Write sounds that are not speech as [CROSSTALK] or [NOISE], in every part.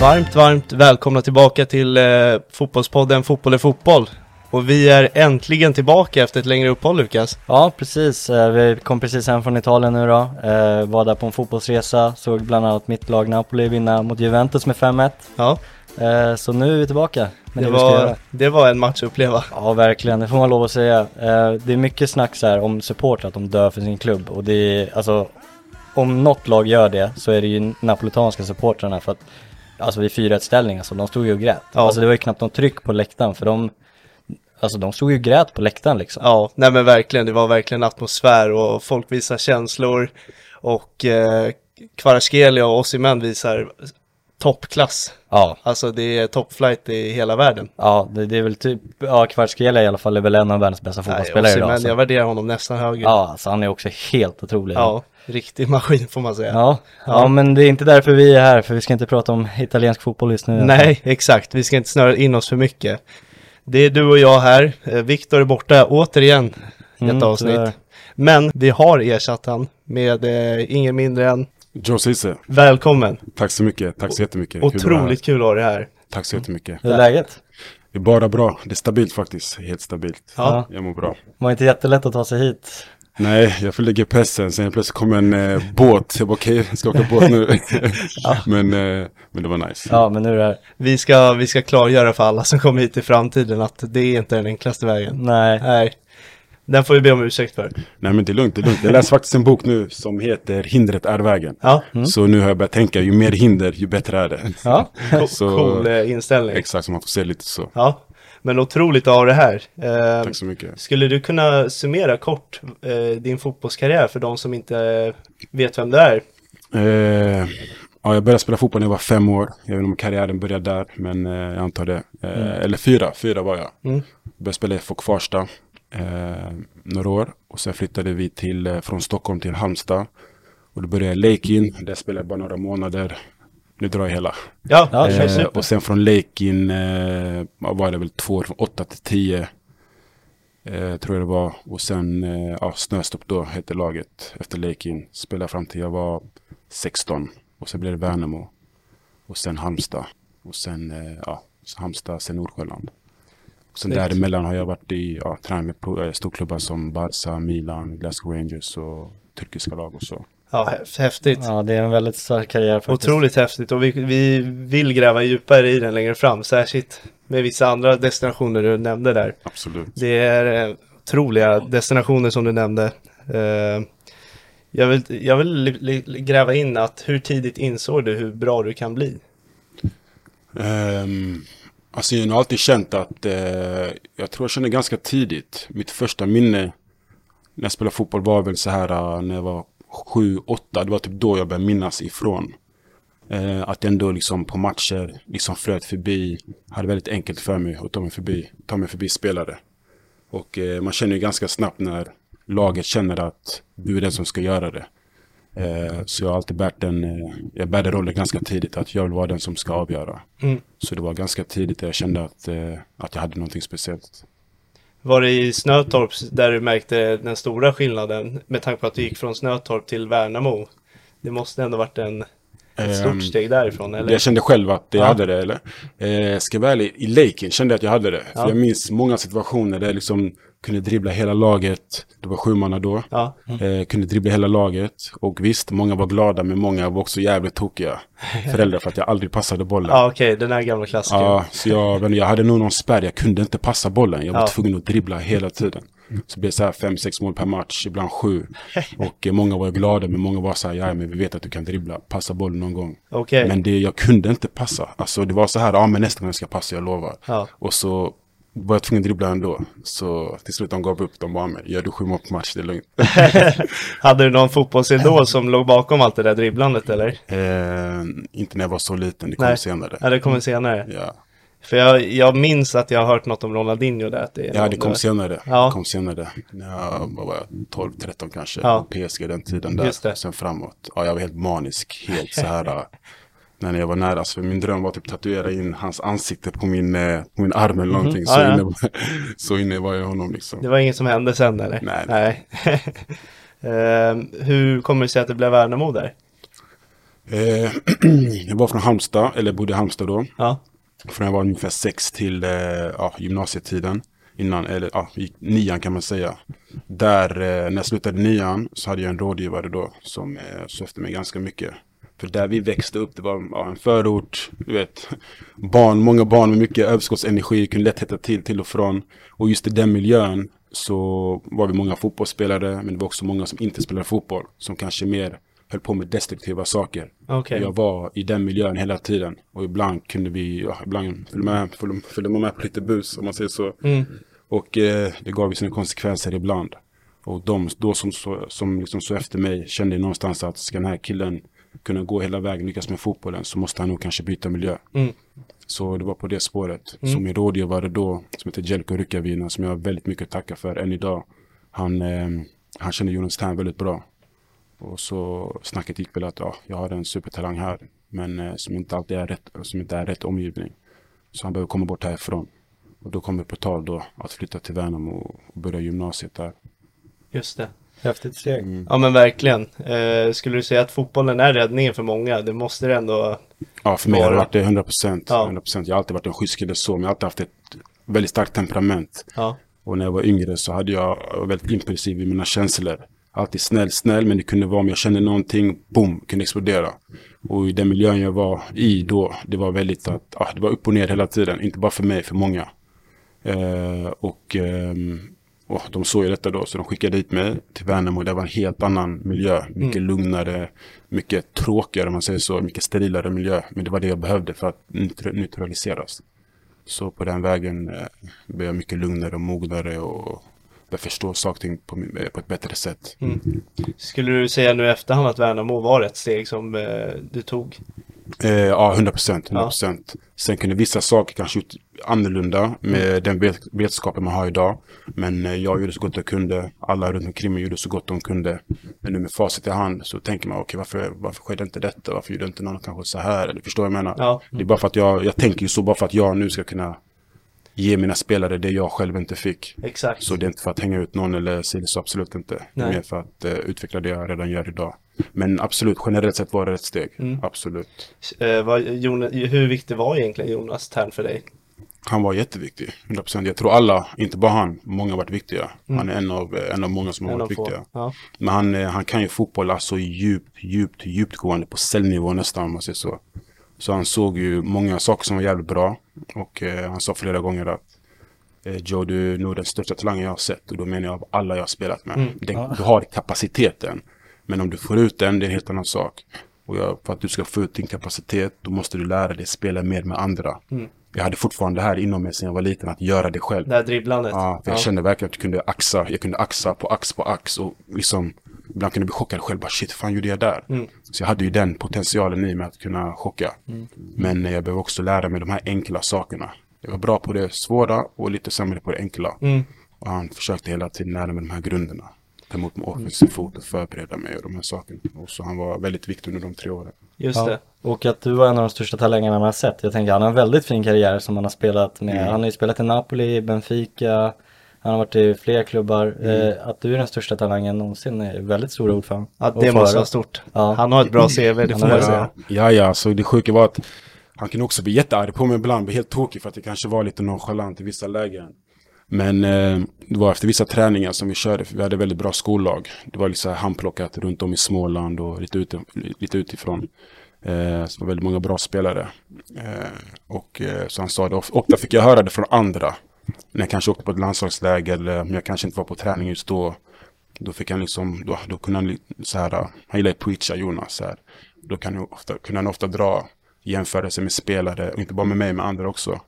Varmt, varmt välkomna tillbaka till eh, Fotbollspodden Fotboll är fotboll. Och vi är äntligen tillbaka efter ett längre uppehåll Lukas. Ja, precis. Eh, Vi kom precis hem från Italien nu då. Eh, Var där på en fotbollsresa. Såg bland annat mitt lag Napoli vinna mot Juventus med 5-1. Ja, Eh, Så nu är vi tillbaka med det det vi ska var, göra. det var en match att uppleva. Ja, verkligen. Det får man lov att säga. Eh, Det är mycket snack så här om supportrar, att de dör för sin klubb. Och det är, alltså, om något lag gör det så är det ju napolitanska supportrarna för att Alltså vid 4-1 ställning, alltså de stod ju och grät. Ja. Alltså det var ju knappt någon tryck på läktaren för de Alltså de stod ju och grät på läktaren liksom. Ja, nej men verkligen, det var verkligen atmosfär och folk visar känslor. Och eh, Kvaratskhelia och Osimhen visar toppklass. Ja, Alltså det är toppflight i hela världen. Ja, det, det är väl typ, ja Kvaratskhelia i alla fall är väl en av världens bästa Nej, fotbollsspelare idag. Osimhen, Så. jag värderar honom nästan högre. Ja, alltså han är också helt otrolig. ja, riktig maskin får man säga. Ja, Ja. ja, men det är inte därför vi är här, för vi ska inte prata om italiensk fotboll just nu. Nej, exakt. Vi ska inte snöra in oss för mycket. Det är du och jag här. Eh, Viktor är borta återigen i ett Mm, avsnitt. tyvärr. Men vi har ersatt han med eh, ingen mindre än Joe Cisse, välkommen. tack så mycket. Tack så jättemycket. Otroligt kul att ha dig här. Tack så jättemycket. Hur är läget? Det är bara bra. Det är stabilt faktiskt. Helt stabilt. Ja. Jag mår bra. Var inte jättelätt att ta sig hit. Nej, jag fyllde GPSen. Sen plötsligt kom en eh, båt. Jag bara okej, jag ska åka båt nu. [LAUGHS] men, eh, men det var nice. Ja, men nu är det här. Vi ska, vi ska klargöra för alla som kommer hit i framtiden att det är inte den enklaste vägen. Nej. Nej, den får vi be om ursäkt för. Nej men det är lugnt, det är lugnt. Jag läser faktiskt en bok nu som heter Hindret är vägen. Ja, Så nu har jag börjat tänka, ju mer hinder, ju bättre är det. Ja. [LAUGHS] Så- cool eh, inställning. Exakt, så man får se lite så. Ja, men otroligt att ha det här. Eh, Tack så mycket. Skulle du kunna summera kort eh, din fotbollskarriär för de som inte vet vem du är? Eh, ja, jag började spela fotboll när jag var fem år. Jag vet inte om karriären började där, men eh, jag antar det. Eh, Eller fyra, fyra var jag. Mm. Började spela i FOK Farsta eh, några år. Och sen flyttade vi till, från Stockholm till Halmstad. Och då började jag i Lakin. Där spelade jag bara några månader. Nu drar jag hela. Ja, Ja, Eh, och sen från Lakin eh, var det väl två år, från åtta till tio. Eh, tror jag det var. Och sen eh, ja, Snöstopp då hette laget efter Lakin. Spelade fram till jag var 16. Och sen blev det Värnamo. Och sen Halmstad. Och sen eh, ja, Halmstad, sen Nordsjöland. Och sen däremellan har jag varit i, ja, tränat med eh, storklubbar som Barca, Milan, Glasgow Rangers och turkiska lag och så. Ja, hä- häftigt. Ja, det är en väldigt stark karriär faktiskt. Otroligt häftigt och vi, vi vill gräva djupare i den längre fram, särskilt med vissa andra destinationer du nämnde där. Absolut. Det är eh, otroliga destinationer som du nämnde. Eh, jag vill, jag vill gräva in att hur tidigt insåg du hur bra du kan bli? Um, alltså jag har alltid känt att, eh, jag tror jag kände ganska tidigt, mitt första minne när jag spelade fotboll var väl så här eh, när jag var sju, åtta, det var typ då jag började minnas ifrån. Eh, att jag ändå liksom på matcher liksom flöt förbi, hade väldigt enkelt för mig att ta mig förbi, ta mig förbi spelare. Och eh, man känner ju ganska snabbt när laget känner att du är den som ska göra det. Eh, så jag har alltid bärt den, eh, jag bärde rollen ganska tidigt att jag vill vara den som ska avgöra. Mm. Så det var ganska tidigt där jag kände att, eh, att jag hade någonting speciellt. Var det i Snötorp där du märkte den stora skillnaden med tanke på att du gick från Snötorp till Värnamo? Det måste ändå varit en, ett Ehm, stort steg därifrån, eller? Jag kände själv att jag Ja. hade det, eller? Eh, ska jag vara ärlig, i Laken kände jag att jag hade det. Ja. För jag minns många situationer där jag liksom kunde dribbla hela laget. Det var sju manna då. Ja, Eh, kunde dribbla hela laget. Och visst, många var glada, men många var också jävligt tokiga föräldrar för att jag aldrig passade bollen. [LAUGHS] ja okej, den här gamla klassikern. Ja, så jag, jag hade nog någon spärr. Jag kunde inte passa bollen. Jag var Ja. tvungen att dribbla hela tiden. Så det blev så här fem, sex mål per match, ibland sju. [LAUGHS] Och eh, många var glada, men många var så här, ja men vi vet att du kan dribbla, passa bollen någon gång. Okej, Men det, jag kunde inte passa. Alltså det var så här, ja men nästa gång ska jag passa, jag lovar. ja. Och så var jag tvungen att dribbla ändå. Så till slut de gav upp, de bara, men gör du sju mål på match, det är lugnt. [LAUGHS] Hade du någon fotbollsidol [LAUGHS] som låg bakom allt det där dribblandet eller? eh, inte när jag var så liten, det kom Nej. senare. Ja, det kommer senare. Ja. För jag, jag minns att jag har hört något om Ronaldinho där. Att det Ja, det kom senare. Ja. Kom senare. Var jag? 12, 13 kanske. Ja. PSG den tiden där. Just det. Sen framåt. Ja, jag var helt manisk. Helt så här. äh, när jag var nära. Så min dröm var typ tatuera in hans ansikte på min, eh, på min arm eller någonting. Så, Mhm. Ja, ja. Inne, [LAUGHS] så inne var jag honom liksom. Det var inget som hände sen eller? Nej. Nej. [LAUGHS] Ehm, hur kommer det sig att det blev Värnamo där? Eh, [CLEARS THROAT] jag var från Halmstad, eller bodde i Halmstad då. Ja. Från jag var ungefär sex till eh, ja, gymnasietiden. Innan, eller ja, nian kan man säga. Där, eh, när jag slutade nian så hade jag en rådgivare då som eh, efter mig ganska mycket. För där vi växte upp, det var ja, en förort, du vet. Barn, många barn med mycket överskottsenergi, kunde lätt hetta till till och från. Och just i den miljön så var vi många fotbollsspelare, men det var också många som inte spelade fotboll. Som kanske mer höll på med destruktiva saker. Okej. Jag var i den miljön hela tiden. Och ibland kunde vi, ja, ibland följde man med, följde, följde man med på lite bus om man säger så. Mm. Och eh, det gav ju sina konsekvenser ibland. Och de då som, så, som liksom så efter mig kände någonstans att ska den här killen kunna gå hela vägen, lyckas med fotbollen, så måste han nog kanske byta miljö. Mm. Så det var på det spåret. Mm. Så min rådgivare då, som heter Jelko Rykkavina, som jag har väldigt mycket att tacka för än idag. Han, eh, han känner Jonas Tern väldigt bra. Och så snacket gick väl att ja, jag har en supertalang här, men eh, som inte alltid är rätt, som inte är rätt omgivning. Så han behöver komma bort härifrån. Och då kom det på tal då att flytta till Värnamo och börja gymnasiet där. Just det. Häftigt steg. Mm. Ja men verkligen. Eh, skulle du säga att fotbollen är räddningen för många? Det måste det ändå... Ja, för mig har det varit det 100 procent. Ja. 100 Jag har alltid varit en schysst kille så, men jag har alltid haft ett väldigt starkt temperament. Ja. Och när jag var yngre så hade jag jag väldigt impulsiv i mina känslor. Alltid snäll, snäll, men det kunde vara om jag kände någonting, boom, kunde explodera. Och i den miljön jag var i då, det var väldigt att, ja, det var upp och ner hela tiden. Inte bara för mig, för många. Eh, och, ehm, och de såg ju detta då, så de skickade dit mig till Värnamo. Det var en helt annan miljö. Mycket lugnare, mycket tråkigare om man säger så. Mycket sterilare miljö. Men det var det jag behövde för att neutra- neutraliseras. Så på den vägen eh, blev jag mycket lugnare och mognare och förstå saker och ting på, eh, på ett bättre sätt. Skulle du säga nu i efterhand att Värnamo var ett steg som eh, du tog? Eh, ja, 100 procent. 100 procent. Sen kunde vissa saker kanske ut annorlunda med den vet- vetskapen man har idag. Men eh, jag gjorde så gott jag kunde. Alla runt omkring mig gjorde så gott de kunde. Men nu med facit i hand så tänker man, okej varför, varför skedde inte detta? Varför gjorde inte någon kanske så här? Eller förstår vad jag menar? Ja. Det är bara för att jag, jag tänker ju så bara för att jag nu ska kunna ge mina spelare det jag själv inte fick. Exakt. Så det är inte för att hänga ut någon eller säga så, absolut inte. Det Nej. är mer för att eh, utveckla det jag redan gör idag. Men absolut, generellt sett var det ett steg. Mm. Absolut. Eh, vad, Jonas, hur viktig var egentligen Jonas Tern för dig? Han var jätteviktig, 100%. Jag tror alla, inte bara han, många har varit viktiga. Mm. Han är en av, eh, en av många som har En varit viktiga. Ja. Men han, han kan ju fotboll alltså djupt, djupt, djupt gående på cellnivå nästan om man säger så. Så han såg ju många saker som var jävligt bra. Och eh, han sa flera gånger att eh, Joe, du är nog den största talangen jag har sett. Och då menar jag av alla jag har spelat med. Mm. Den, Du har kapaciteten. Men om du får ut den, det är en helt annan sak. Och jag, för att du ska få ut din kapacitet, då måste du lära dig spela mer med andra. Mm. Jag hade fortfarande det här inom mig sedan jag var liten, att göra det själv. Det här dribblandet. Ja, för jag kände verkligen att jag kunde axa, jag kunde axa på ax på ax och liksom ibland kunde jag bli chockad själv, bara shit, fan gjorde jag där? Mm. Så jag hade ju den potentialen i mig att kunna chocka. Men eh, jag behöver också lära mig de här enkla sakerna. Jag var bra på det svåra och lite sämre på det enkla. Mm. Och han försökte hela tiden lära mig de här grunderna. Ta emot med offensiv fot och förbereda mig och de här sakerna. Och så han var väldigt viktig under de tre åren. Just Ja. det. Och att du var en av de största talangerna man har sett. Jag tänker han har en väldigt fin karriär som han har spelat med. Han har ju spelat i Napoli, Benfica, han har varit i flera klubbar. Eh, att du är den största talangen någonsin är väldigt stora ord för honom. Ja, Och det måste vara stort. Ja. Han har ett bra CV, det får man säga. Ja, ja, så det sjuka var att han kunde också bli jättearg på mig ibland, bli helt tokig för att det kanske var lite nonchalant i vissa lägen. Men eh, det var efter vissa träningar som vi körde, för vi hade väldigt bra skollag. Det var lite så här handplockat runt om i Småland och lite, ute, lite utifrån. Eh, så det var väldigt många bra spelare. Eh, och eh, så han sa det, of- ofta fick jag höra det från andra. När jag kanske åkte på ett landslagsläger eller om jag kanske inte var på träning just då. Då fick han liksom, då, då kunde han så här, han gillade att preacha Jonas så här. Då kan han ofta, kunde han ofta dra jämförelser med spelare, och inte bara med mig, med andra också.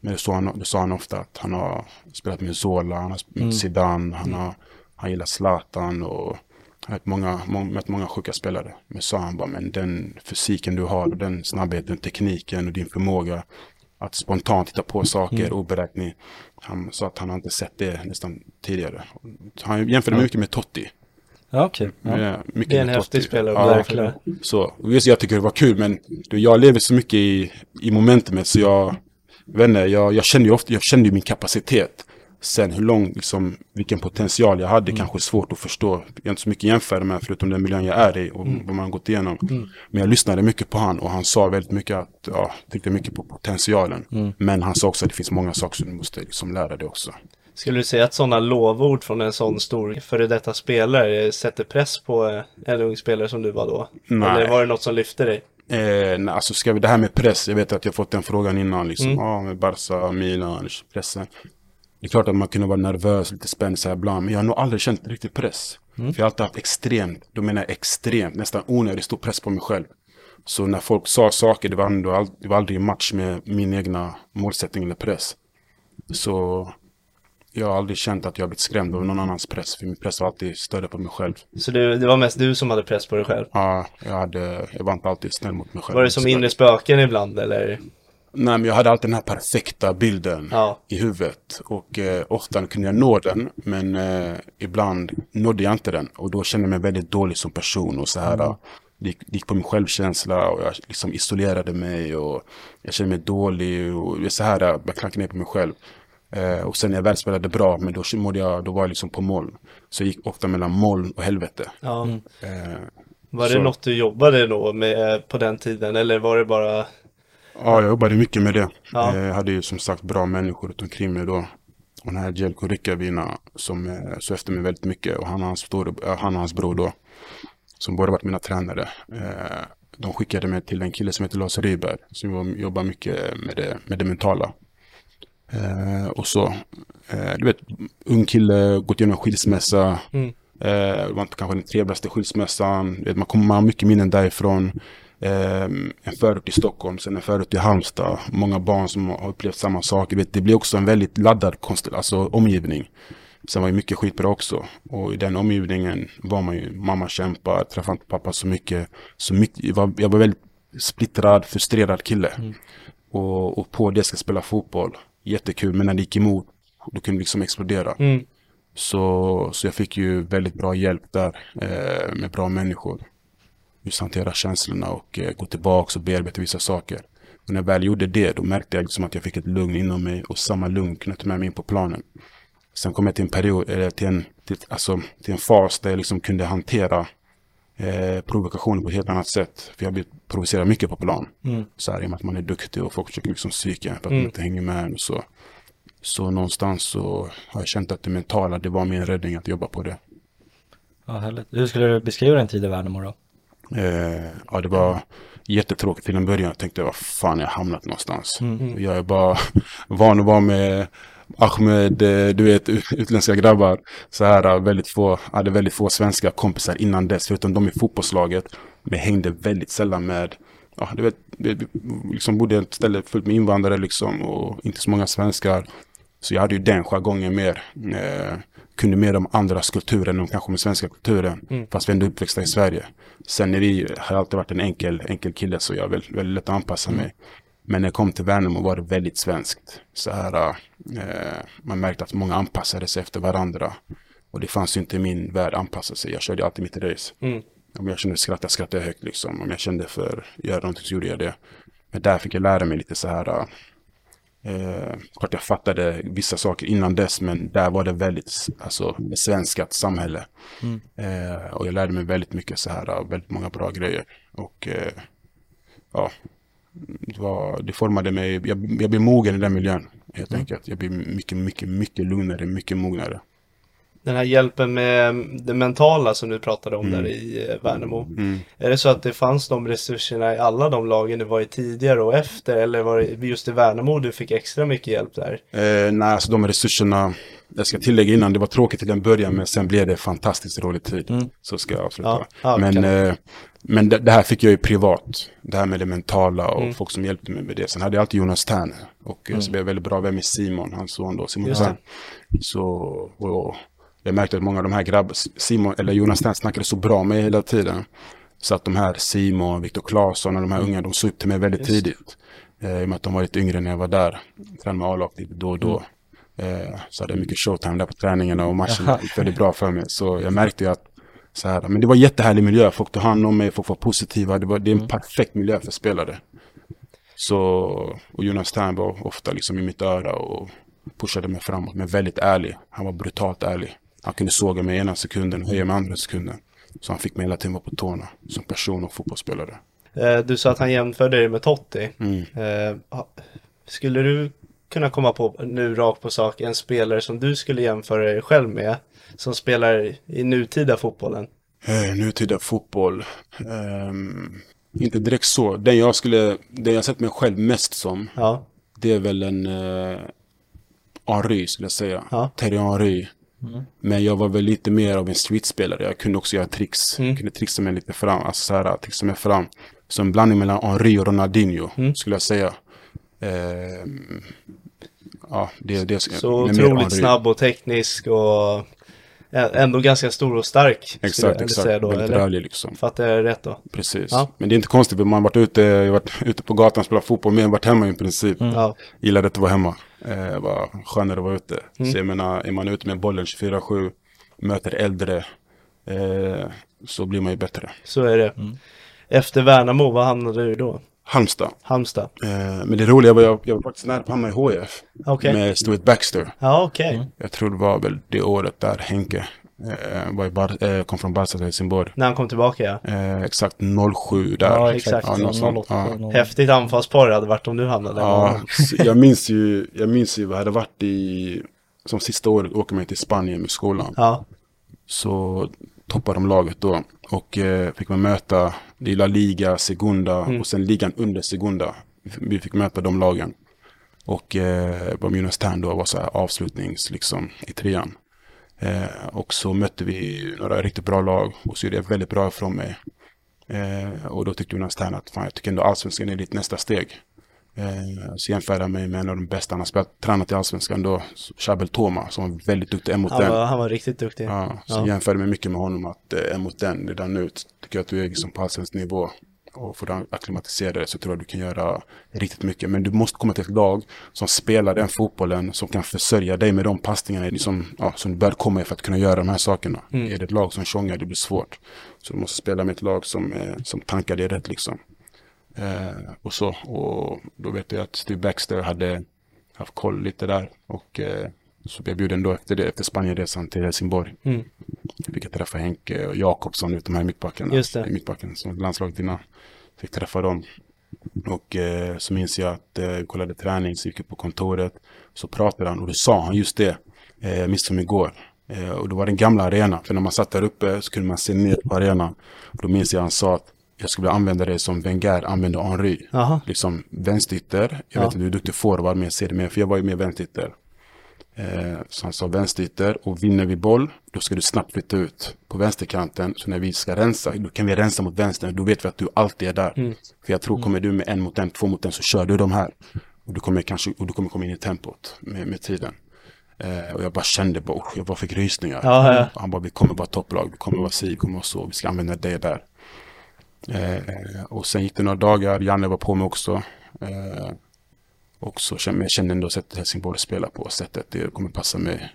Men det sa han, det sa han ofta att han har spelat med Zola, han har spelat med Zidane, han, har, han gillar Zlatan och han har många, må, mött många sjuka spelare. Men sa han bara, men den fysiken du har, och den snabbheten, tekniken och din förmåga att spontant hitta på saker, oberäkning. Han sa att han har inte sett det nästan tidigare. Han jämförde mycket med Totti. Ja, okej. Ja. Med, mycket Det är en häftig spelare, Ja, verkligen. så, just jag tycker det var kul, men du, jag lever så mycket i, i momentumet så jag, inte, jag, jag kände ju ofta, jag kände ju min kapacitet. Sen hur lång, liksom, vilken potential jag hade Mm. kanske är svårt att förstå. Jag har inte så mycket att jämföra med förutom den miljön jag är i och Mm. vad man gått igenom. Men jag lyssnade mycket på han och han sa väldigt mycket att, ja, tyckte mycket på potentialen. Mm. Men han sa också att det finns många saker som du måste liksom lära dig också. Skulle du säga att sådana lovord från en sån stor före detta spelare sätter press på eh, en ung spelare som du var då? Nej. Eller var det något som lyfte dig? Eh, nej, alltså ska vi, det här med press, jag vet att jag fått den frågan innan liksom. Mm. Ja, med Barca, Milan, pressen. Det är klart att man kunde vara nervös, lite spänd så här ibland, men jag har nog aldrig känt riktigt press. Mm. För jag har alltid haft extremt, då menar jag extremt, nästan onödigt stor press på mig själv. Så när folk sa saker, det var, ändå, det var aldrig i match med min egna målsättning eller press. Så jag har aldrig känt att jag har blivit skrämd av någon annans press, för min press var alltid större på mig själv. Så du, det var mest du som hade press på dig själv? Ja, jag, hade, jag var inte alltid snäll mot mig själv. Var det som inre spöken ibland eller? Nej, men jag hade alltid den här perfekta bilden Ja. i huvudet. Och eh, ofta kunde jag nå den, men eh, ibland nådde jag inte den. Och då kände jag mig väldigt dålig som person och så här. Mm. Det gick, gick på min självkänsla och jag liksom isolerade mig och jag kände mig dålig och så här, jag klankade ner på mig själv. Eh, och sen när jag väl spelade bra, men då mådde jag, då var jag liksom på moln. Så jag gick ofta mellan moln och helvete. Ja. Eh, Var det Så- något du jobbade då med eh, på den tiden eller var det bara? Ja, jag jobbade mycket med det. Ja. Eh, Jag hade ju som sagt bra människor runt omkring mig då. Och den här Jelko Rykkavina som eh, såg efter mig väldigt mycket och han och hans, stor, eh, han och hans bror då. Som båda varit mina tränare. De skickade mig till en kille som heter Lars Ryberg. Som jobbar mycket med det, med det mentala. Och så, du vet, ung kille, gått igenom skilsmässa. Mm. Det var inte kanske den trevligaste skilsmässan. Man kommer man har mycket minnen därifrån. Eh, en förort i Stockholm, sen en förort i Halmstad. Många barn som har upplevt samma sak. Du vet, det blir också en väldigt laddad alltså, omgivning. Sen var ju mycket skitbra också. Och i den omgivningen var man ju, mamma kämpar, träffade inte pappa så mycket. Så mycket jag, var, jag var väldigt splittrad, frustrerad kille. Och, och på det ska spela fotboll. Jättekul, men när det gick emot, då kunde det liksom explodera. Mm. Så, så jag fick ju väldigt bra hjälp där eh, med bra människor. Just hantera känslorna och eh, gå tillbaka och bearbeta vissa saker. Och när jag väl gjorde det, då märkte jag liksom att jag fick ett lugn inom mig och samma lugn kunde jag ta med mig in på planen. Sen kom jag till en period, eller till en, till, alltså, till en fas där jag liksom kunde hantera eh, provokationer på ett helt annat sätt. För jag blir provocerad mycket på plan. Mm. Så här, i och med att man är duktig och folk försöker liksom en för att Mm. man inte hänger med. Och så. så någonstans så har jag känt att det mentala, det var min räddning att jobba på det. Ja, härligt. Hur skulle du beskriva din tid i Värnamo då? Eh, ja, det var jättetråkigt till en början. Jag tänkte, vad fan jag hamnat någonstans. Mm. Jag är bara [LAUGHS] van att vara med Ahmed, eh, du vet, ut- utländska grabbar. Så här, eh, väldigt få, hade väldigt få svenska kompisar innan dess, förutom de i fotbollslaget. Men hängde väldigt sällan med, ja, du vet, vi- liksom bodde i ett ställe fullt med invandrare liksom och inte så många svenskar. Så jag hade ju den jargongen mer. Eh, kunde mer om andras kulturer än kanske om svenska kulturen. Mm. Fast vi ändå uppväxta i Sverige. Sen är det, har alltid varit en enkel, enkel kille så jag är väldigt, väldigt lätt att anpassa mig. Men när jag kom till Värnamo var det väldigt svenskt. Så här, eh, man märkte att många anpassade sig efter varandra. Och det fanns ju inte i min värld anpassa sig. Jag körde alltid mitt race. Mm. Om jag kände skratta, skrattade jag högt liksom. Om jag kände för att göra någonting så gjorde jag det. Men där fick jag lära mig lite så här. Eh, klart jag fattade vissa saker innan dess, men där var det väldigt alltså, svenskat samhälle. Mm. Eh, och jag lärde mig väldigt mycket så här, väldigt många bra grejer. Och eh, ja, det, var, det formade mig. Jag, jag blev mogen i den miljön, helt Mm. enkelt. Jag blev mycket, mycket, mycket lugnare, mycket mognare. Den här hjälpen med det mentala som du pratade om Mm. där i eh, Värnamo. Mm. Är det så att det fanns de resurserna i alla de lagen du var i tidigare och efter? Eller var det just i Värnamo du fick extra mycket hjälp där? Eh, nej, alltså de resurserna, jag ska tillägga innan, det var tråkigt till en början, men sen blev det fantastiskt rolig tid. Mm. Så ska jag avsluta. Ja, ja, men eh, men det, det här fick jag ju privat. Det här med det mentala och Mm. folk som hjälpte mig med det. Sen hade jag alltid Jonas Tern. Och Mm. eh, så blev jag väldigt bra vän med Simon, hans son då, Simon. Tern. Så, och jag märkte att många av de här grabbarna, Simon, eller Jonas Tern snackade så bra med hela tiden. Så att de här Simon, Viktor Claesson och de här unga, de såg upp till mig väldigt Just. tidigt. Eh, I och med att de var lite yngre när jag var där. Tränade med A-laget lite då och då. Eh, så hade jag mycket showtime där på träningarna och matcherna gick väldigt bra för mig. Så jag märkte ju att så här, men det var jättehärlig miljö. Folk tog hand om mig, folk var positiva. Det, var, det är en perfekt miljö för spelare. Så, och Jonas Tern var ofta liksom i mitt öra och pushade mig framåt. Men väldigt ärlig. Han var brutalt ärlig. Han kunde såga mig ena sekunden och höja mig andra sekunden. Så han fick mig hela tiden vara på tårna. Som person och fotbollsspelare. Eh, Du sa att han jämförde dig med Totti. Mm. Eh, Skulle du kunna komma på, nu rakt på sak, en spelare som du skulle jämföra dig själv med? Som spelar i nutida fotbollen? Eh, nutida fotboll. Ehm, inte direkt så. Den jag skulle, den jag sett mig själv mest som. Ja, Det är väl en uh, Henry skulle jag säga. Ja. Terry Henry. Men jag var väl lite mer av en streetspelare. Jag kunde också göra tricks. Mm. Jag kunde trixa mig lite fram. Alltså så här, trixa mig fram. Så en blandning mellan Henry och Ronaldinho Mm. skulle jag säga. Ehm, ja, det är det. så mer otroligt snabb och teknisk och ändå ganska stor och stark. Exakt, exakt. säga Då, Väldigt eller? rörlig liksom. Fattar jag rätt då? Precis. Ja. Men det är inte konstigt, för man har varit ute, jag varit ute på gatan och spelat fotboll, men jag har varit hemma i princip. Ja. Gillade att vara hemma. Eh, var skönare att vara ute. Mm. Så jag menar, är man ute med bollen 24-7, möter äldre, eh, så blir man ju bättre. Så är det. Efter Värnamo, vad hamnade du då? Halmstad. Halmstad? Eh, men det roliga var, jag, jag var faktiskt nära på att hamna i HF. Okej. Med Stuart Baxter. Ja, okej. Jag tror det var väl det året där Henke var i Bar- eh, kom från Barca till Helsingborg. När han kom tillbaka ja. Eh, exakt 07 där. Ja, exakt. Ja, något sånt. 08, Ja. 08. Häftigt anfallspar det hade varit om du hamnade där. Ja, jag minns ju, jag minns ju vad jag hade varit i, som sista året åker man till Spanien med skolan. Ja. Så toppade de laget då. Och eh, fick man möta det är La Liga, Segunda Mm. och sen ligan under Segunda. Vi fick möta de lagen. Och eh, Bermudas Tern då var så här avslutnings liksom i trean. Eh, och så mötte vi några riktigt bra lag och så gjorde jag väldigt bra ifrån mig. Eh, och då tyckte Jonas Tern att fan, jag tycker ändå allsvenskan är ditt nästa steg. Eh, så jämförde han mig med en av de bästa han har spelat, tränat i allsvenskan då, Chabel Toma, som var väldigt duktig en mot Han var, han var riktigt duktig. Ja, så Ja. jämförde mig mycket med honom att eh, en mot den, redan nu tycker jag att du är liksom på allsvensk nivå. Och får acklimatisera dig så tror jag du kan göra riktigt mycket. Men du måste komma till ett lag som spelar den fotbollen, som kan försörja dig med de passningarna liksom, ja, som du bör komma i för att kunna göra de här sakerna. Mm. Är det ett lag som tjongar, det blir svårt. Så du måste spela med ett lag som, eh, som tankar dig rätt liksom. Eh, och så, och då vet jag att Steve Baxter hade haft koll lite där. Och eh, så blev jag bjuden då efter det, efter Spanienresan till Helsingborg. Mm. Fick jag träffa Henke och Jakobsson, ut de här mittbackarna. Just det. Mittbacken, som landslaget innan. Fick träffa dem. Och eh, så minns jag att eh, kollade träning, så gick jag på kontoret. Så pratade han och då sa han just det. Eh, jag minns som igår. Eh, och då var det den gamla arenan. För när man satt där uppe så kunde man se ner på arenan. Och då minns jag han sa att jag skulle använda det som Wenger använde Henry. Jaha. Liksom vänsterytter. Jag Ja. vet inte hur duktig forward, men jag ser det mer. För jag var ju mer vänsterytter. Eh, så han sa vänsterytter och vinner vi boll, då ska du snabbt flytta ut på vänsterkanten. Så när vi ska rensa, då kan vi rensa mot vänster. Då vet vi att du alltid är där. Mm. För jag tror, kommer du med en mot en, två mot en, så kör du de här. Och du kommer kanske, och du kommer komma in i tempot med, med tiden. Eh, och jag bara kände, bara, usch, jag bara fick rysningar. Ja, ja. Han bara, vi kommer vara topplag, vi kommer vara si, vi kommer vara så, vi ska använda det där. Eh, och sen gick det några dagar, Janne var på mig också. Eh, och så kände jag kände ändå sättet Helsingborg spelar på, sättet det kommer passa mig.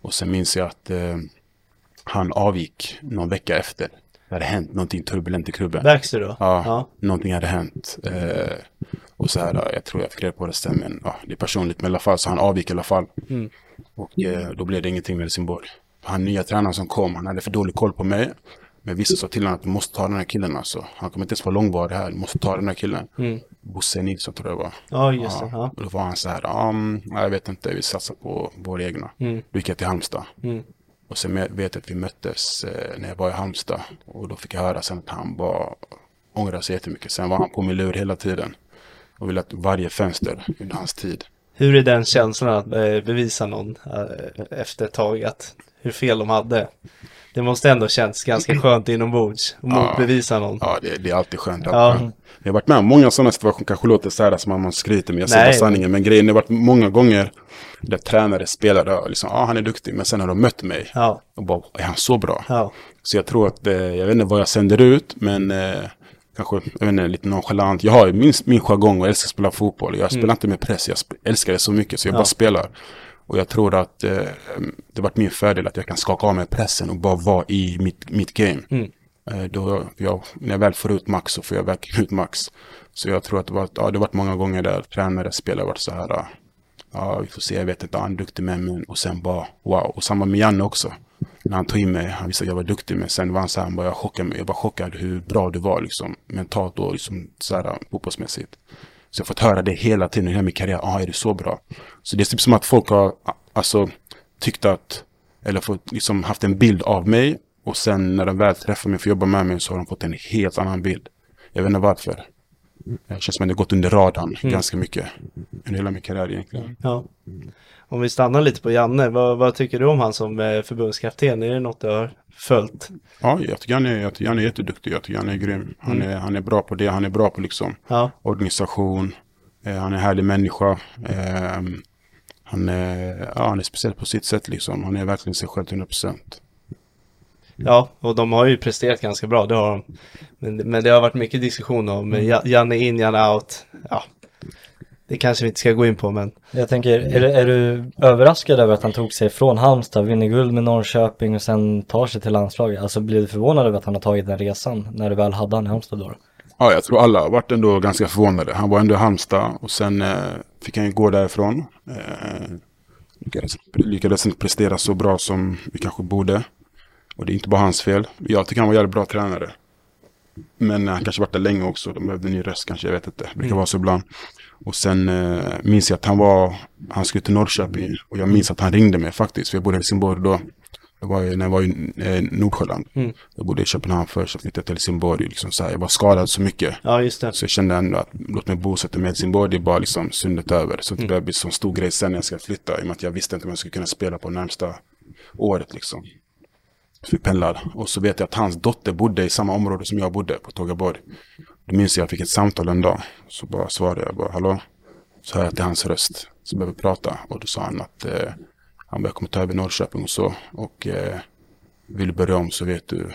Och sen minns jag att eh, han avgick någon vecka efter. Det hade hänt någonting turbulent i klubben. Baxter då? Ja, Ja. någonting hade hänt. Eh, och så här, jag tror jag fick reda på det sen, men ja, det är personligt. Men i alla fall, så han avgick i alla fall. Mm. Och eh, då blev det ingenting med Helsingborg. Han nya tränaren som kom, han hade för dålig koll på mig. Men vissa sa till honom att du måste ta den här killen alltså. Han kommer inte ens vara långvarig här, du måste ta den här killen. Mm. Bosse Nilsson tror jag det var. Ja, just det. Ja. Och då var han så här, um, jag vet inte, vi satsar på våra egna. Mm. Då gick jag till Halmstad. Mm. Och sen vet jag att vi möttes eh, när jag var i Halmstad. Och då fick jag höra sen att han var, ångrade sig jättemycket. Sen var han på min lur hela tiden. Och ville att varje fönster under hans tid. Hur är den känslan att eh, bevisa någon eh, efter ett tag att hur fel de hade? Det måste ändå känns ganska skönt inombords Ja. motbevisa någon. Ja, det, det är alltid skönt. Ja. Jag har varit med om många sådana situationer, kanske låter så här som att man skryter, men jag säger sanningen. Men grejen, har varit många gånger där tränare, spelare, och liksom, ja han är duktig, men sen har de mött mig Ja, och bara, är han så bra? ja, Så jag tror att, eh, jag vet inte vad jag sänder ut, men eh, kanske, jag vet inte, lite nonchalant. Jag har min, min jargong och älskar att spela fotboll. Jag spelar inte med press, jag älskar det så mycket så jag Ja. bara spelar. Och jag tror att eh, det varit min fördel att jag kan skaka av mig pressen och bara vara i mitt, mitt game. Mm. Eh, då jag, när jag väl får ut max så får jag verkligen ut max. Så jag tror att det, var, ja, det varit många gånger där tränare, spelare varit så här, Ja, vi får se, jag vet inte, han är duktig med men och sen bara wow. Och samma med Janne också. När han tog in mig, han visste att jag var duktig men sen var han så här, han bara, jag, chockade mig, jag var chockad hur bra du var liksom mentalt och liksom så här fotbollsmässigt. Så jag har fått höra det hela tiden i hela min karriär, ja ah, är du så bra? Så det är typ som att folk har alltså tyckt att, eller fått liksom haft en bild av mig och sen när de väl träffar mig för att jobba med mig så har de fått en helt annan bild. Jag vet inte varför. Det känns som att det gått under radarn mm. ganska mycket. Under hela min karriär egentligen. Ja. Om vi stannar lite på Janne, vad, vad tycker du om han som eh, förbundskapten? Är det något du har följt? Ja, jag tycker han är, jag tycker han är jätteduktig. Jag tycker han är grym. Han, mm. är, han är bra på det. Han är bra på liksom ja. organisation. Eh, han är en härlig människa. Eh, han, är, ja, han är speciell på sitt sätt liksom. Han är verkligen sig själv till 100%. Ja, och de har ju presterat ganska bra, det har de. Men, men det har varit mycket diskussion om mm. Janne in, Janne out. Ja, det kanske vi inte ska gå in på, men... Jag tänker, är, är du överraskad över att han tog sig från Halmstad, vinner guld med Norrköping och sen tar sig till landslaget? Alltså blir du förvånad över att han har tagit den resan när du väl hade han i Halmstad då? Ja, jag tror alla har varit ändå ganska förvånade. Han var ändå i Halmstad och sen eh, fick han ju gå därifrån. Eh, lyckades, lyckades inte prestera så bra som vi kanske borde. Och det är inte bara hans fel. Jag tycker han var jävligt bra tränare. Men han kanske varit där länge också. De behövde en ny röst kanske, jag vet inte. Det brukar mm. vara så ibland. Och sen eh, minns jag att han var, han skulle till Norrköping. Och jag minns att han ringde mig faktiskt. För jag bodde i Helsingborg då. Jag var, när jag var i eh, Nordsjöland. Mm. Jag bodde i Köpenhamn först, så flyttade till Helsingborg. Liksom så här. Jag var skadad så mycket. Ja, just det. Så jag kände ändå att låt mig bosätta mig i Helsingborg. Det är bara liksom sundet över. Så det mm. började bli en stor grej sen när jag ska flytta. I och med att jag visste inte om jag skulle kunna spela på närmsta året liksom fick pendla. Och så vet jag att hans dotter bodde i samma område som jag bodde på Tågaborg. Då minns jag att jag fick ett samtal en dag. Så bara svarade jag bara hallå. Så hör jag till hans röst. Så började vi prata. Och då sa han att eh, han började komma ta över Norrköping och så. Och eh, vill du börja om så vet du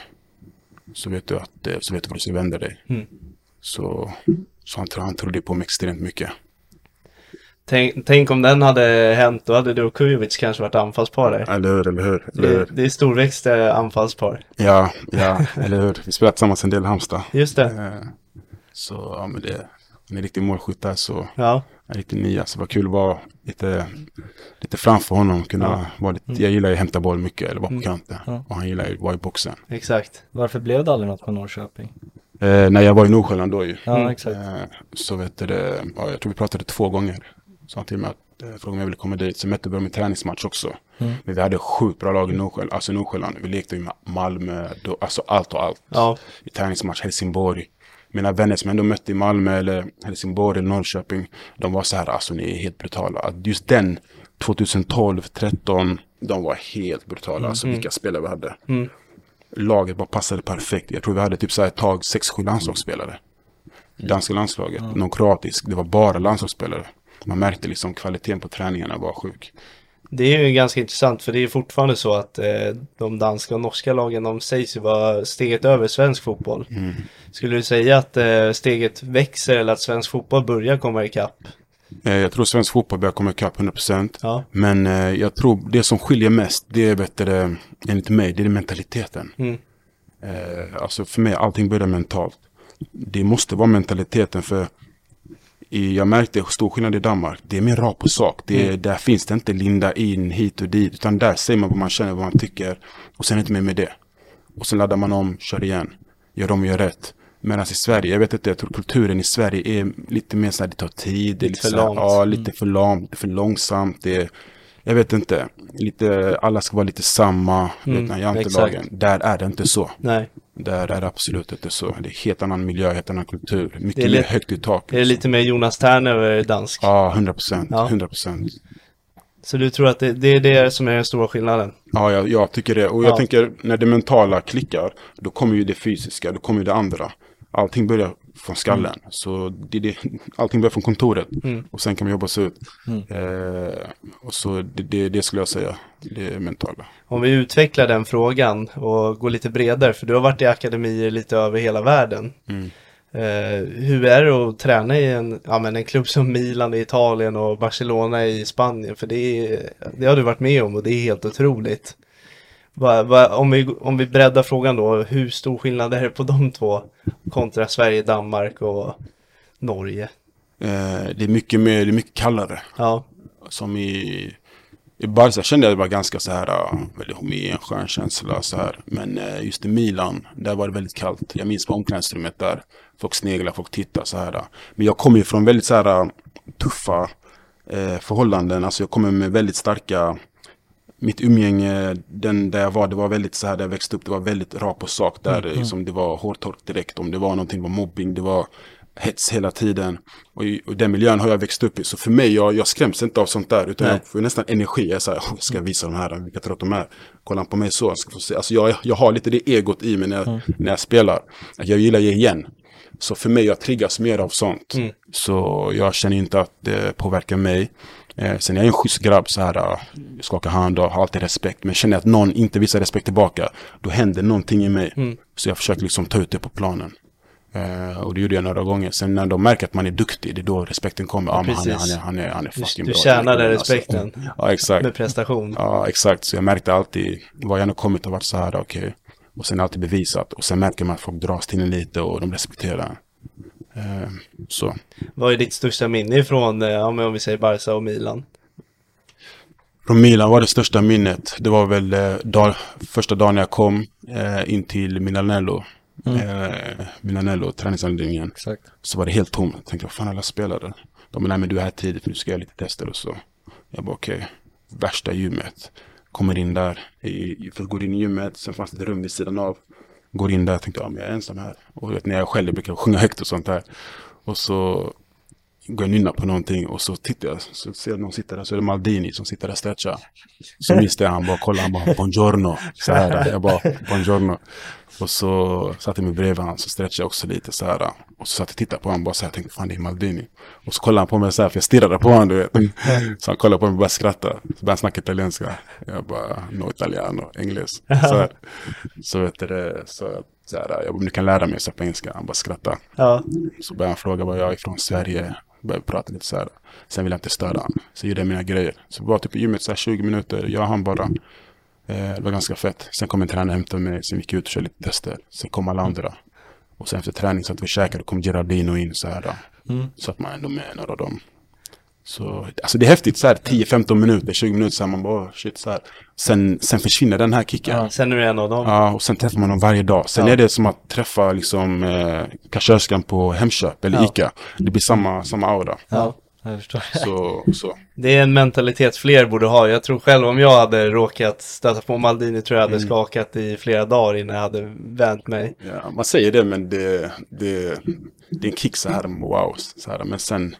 så vet du att eh, så vet du var du ska vända dig. Mm. Så, så han, han trodde på mig extremt mycket. Tänk, tänk, om den hade hänt, då hade du och Kujovic kanske varit anfallspar där. Eller hur, eller hur. Eller hur. Det, det är storväxta anfallspar. Ja, ja, eller hur. Vi spelar tillsammans en del i Halmstad. Just det. Eh, så, ja men det, han är riktig målskytt där så. Ja. Han är riktigt nia, så det var kul att vara lite, lite framför honom. Kunna ja. vara lite, mm. jag gillar ju att hämta boll mycket, eller vara på mm. kanten. Ja. Och han gillar ju att vara i boxen. Exakt. Varför blev det aldrig något på Norrköping? Eh, när jag var i Nordsjälland då ju. Ja, mm. exakt. Eh, så vet du ja, jag tror vi pratade två gånger. Så han till mig att, eh, frågade om jag ville komma dit. Sen mötte vi dem i träningsmatch också. Mm. Men vi hade sjukt bra lag i Nordsjälland. Alltså Nordsjälland. Vi lekte med Malmö, då, alltså allt och allt. Ja. I träningsmatch, Helsingborg. Mina vänner som jag ändå mötte i Malmö eller Helsingborg eller Norrköping. De var så här, alltså ni är helt brutala. Just den 2012, 13, de var helt brutala. Mm. Alltså vilka spelare vi hade. Mm. Laget bara passade perfekt. Jag tror vi hade typ så här ett tag 6-7 landslagsspelare. Danska landslaget, mm. någon kroatisk. Det var bara landslagsspelare man märkte liksom kvaliteten på träningarna var sjuk. Det är ju ganska intressant för det är fortfarande så att eh, de danska och norska lagen de sägs ju vara steget över svensk fotboll. Mm. Skulle du säga att eh, steget växer eller att svensk fotboll börjar komma ikapp? Eh, jag tror svensk fotboll börjar komma ikapp 100%. Ja. Men eh, jag tror det som skiljer mest, det är bättre, enligt mig, det är mentaliteten. Mm. Eh, alltså för mig, allting börjar mentalt. Det måste vara mentaliteten för jag märkte stor skillnad i Danmark. Det är mer rakt på sak. Det, mm. Där finns det inte linda in hit och dit. Utan där säger man vad man känner, vad man tycker. Och sen inte mer med det. Och sen laddar man om, kör igen. Gör om och gör rätt. Medan i Sverige, jag vet inte, jag tror kulturen i Sverige är lite mer så här, det tar tid. Det är lite, för långt. Ja, lite mm. för långt, lite för långsamt. Det är, jag vet inte, lite, alla ska vara lite samma, mm, vet, jantelagen. Där är det inte så. Nej. Där är det absolut inte så. Det är helt annan miljö, helt annan kultur. Mycket mer högt i tak. Är det lite mer Jonas Terner dansk? Ja, 100 procent. Ja. 100 procent. Så du tror att det, det, är det som är den stora skillnaden? Ja, jag, jag tycker det. Och jag tänker när det mentala klickar, då kommer ju det fysiska, då kommer ju det andra. Allting börjar från skallen. Mm. Så det, det, allting börjar från kontoret. Mm. Och sen kan man jobba sig ut. Mm. Eh, och så det, det, det, skulle jag säga, det är mentala. Om vi utvecklar den frågan och går lite bredare, för du har varit i akademier lite över hela världen. Mm. Eh, hur är det att träna i en, ja, men en klubb som Milan i Italien och Barcelona i Spanien? För det, det har du varit med om och det är helt otroligt. Va, va, om, vi, om vi breddar frågan då, hur stor skillnad är det på de två kontra Sverige, Danmark och Norge? Eh, det är mycket mer, det är mycket kallare. Ja. som i, i Barca kände jag det var ganska så här, väldigt homogen, skön känsla så här. Men uh, just i Milan, där var det väldigt kallt. Jag minns på omklädningsrummet där, folk sneglar, folk tittar så här. Men jag kommer ju från väldigt så här tuffa eh, förhållanden, alltså jag kommer med väldigt starka mitt umgänge, den där jag var, det var väldigt så här, där jag växte upp, det var väldigt rakt på sak. Där mm. liksom, det var hårtork direkt, om det var någonting, det var mobbing, det var hets hela tiden. Och, i, och den miljön har jag växt upp i. Så för mig, jag, jag skräms inte av sånt där. Utan Nej. jag får nästan energi. Jag, är jag ska visa de här, vilka trött de är. Kolla på mig så. Jag, ska få se. Alltså jag, jag har lite det egot i mig när jag, mm. när jag spelar. Jag gillar att ge igen. Så för mig, jag triggas mer av sånt. Mm. Så jag känner inte att det påverkar mig. Eh, sen är jag en schysst grabb så här, uh, skakar hand och har alltid respekt. Men känner jag att någon inte visar respekt tillbaka, då händer någonting i mig. Mm. Så jag försöker liksom ta ut det på planen. Uh, och det gjorde jag några gånger. Sen när de märker att man är duktig, det är då respekten kommer. Ja, ah, han, är, han, är, han, är, han är fucking du, bra. Du tjänar den respekten. Alltså. [LAUGHS] Ja, exakt. Med prestation. Ja, exakt. Så jag märkte alltid, vad jag än kommit och varit så här, okej. Okay. Och sen alltid bevisat. Och sen märker man att folk dras till en lite och de respekterar. Uh, så. Vad är ditt största minne ifrån, ja, om vi säger Barca och Milan? Från Milan var det största minnet. Det var väl eh, dag, första dagen jag kom eh, in till Milanello. Mm. Eh, Milanello, träningsanläggningen. Exakt. Så var det helt tomt. Jag tänkte, vad fan alla spelare? De bara, nej men du är här tidigt, nu ska jag lite tester och så. Jag bara, okej. Okay. Värsta gymmet. Kommer in där, i, går in i gymmet, sen fanns det ett rum vid sidan av. Går in där, tänkte, ja men jag är ensam här. Och vet, när jag själv brukar sjunga högt och sånt där. Och så går jag nynna på någonting och så tittar jag, så ser jag någon sitta där, så är det Maldini som sitter där och stretchar. Så [LAUGHS] minns jag, han bara kollar, han bara buongiorno. Så här, jag bara buongiorno. Och så satte jag mig bredvid honom, så stretchade jag också lite så här. Och så satt jag och tittade på honom bara så här, tänkte fan det är Maldini. Och så kollade han på mig så här, för jag stirrade på honom du vet. Så han kollade på mig och började skratta. Så började han snacka italienska. Jag bara, no italiano, engels. Så, här. så vet du det, så så här, jag bara, du kan lära mig så på engelska. Han bara skrattade. Ja. Så började han fråga var jag är från Sverige. Började prata lite så här. Sen ville jag inte störa honom. Så gjorde jag mina grejer. Så var typ i gymmet så här 20 minuter. Jag och han bara. Eh, det var ganska fett. Sen kom en tränare och hämtade mig. Sen gick jag ut och körde lite tester. Sen kom alla andra. Och sen efter träning så att vi käkade kom Gerardino in så här. Mm. Så att man ändå med några av dem. Så, alltså det är häftigt så här 10-15 minuter, 20 minuter så här, man bara shit så här. Sen, sen försvinner den här kicken. Ja, sen är du en av dem. Ja, och sen träffar man dem varje dag. Sen ja. är det som att träffa liksom eh, kassörskan på Hemköp eller ja. Ica. Det blir samma, samma aura. Ja. Jag förstår. Så, så. Det är en mentalitet fler borde ha. Jag tror själv om jag hade råkat stöta på Maldini tror jag hade mm. skakat i flera dagar innan jag hade vänt mig. Ja, man säger det men det, det, det är en kick så här, wow. Så här. Men sen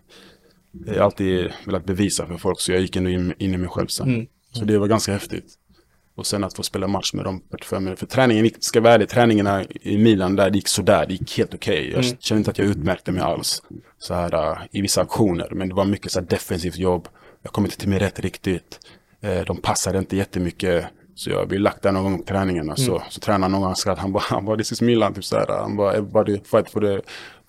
jag har alltid velat bevisa för folk så jag gick ändå in, in i mig själv sen. Mm. Så det var ganska häftigt. Och sen att få spela match med dem 45 minuter. För träningen gick, ska vara ärlig, träningarna i Milan där det gick sådär. Det gick helt okej. Okay. Jag mm. kände inte att jag utmärkte mig alls. Så här uh, i vissa aktioner. Men det var mycket så här defensivt jobb. Jag kom inte till mig rätt riktigt. Uh, de passade inte jättemycket. Så jag blev lagt där någon gång på träningarna. Mm. Så, så tränaren någon gång skratt. Han bara, han bara, this is Milan. Typ så här. Han bara, everybody fight for the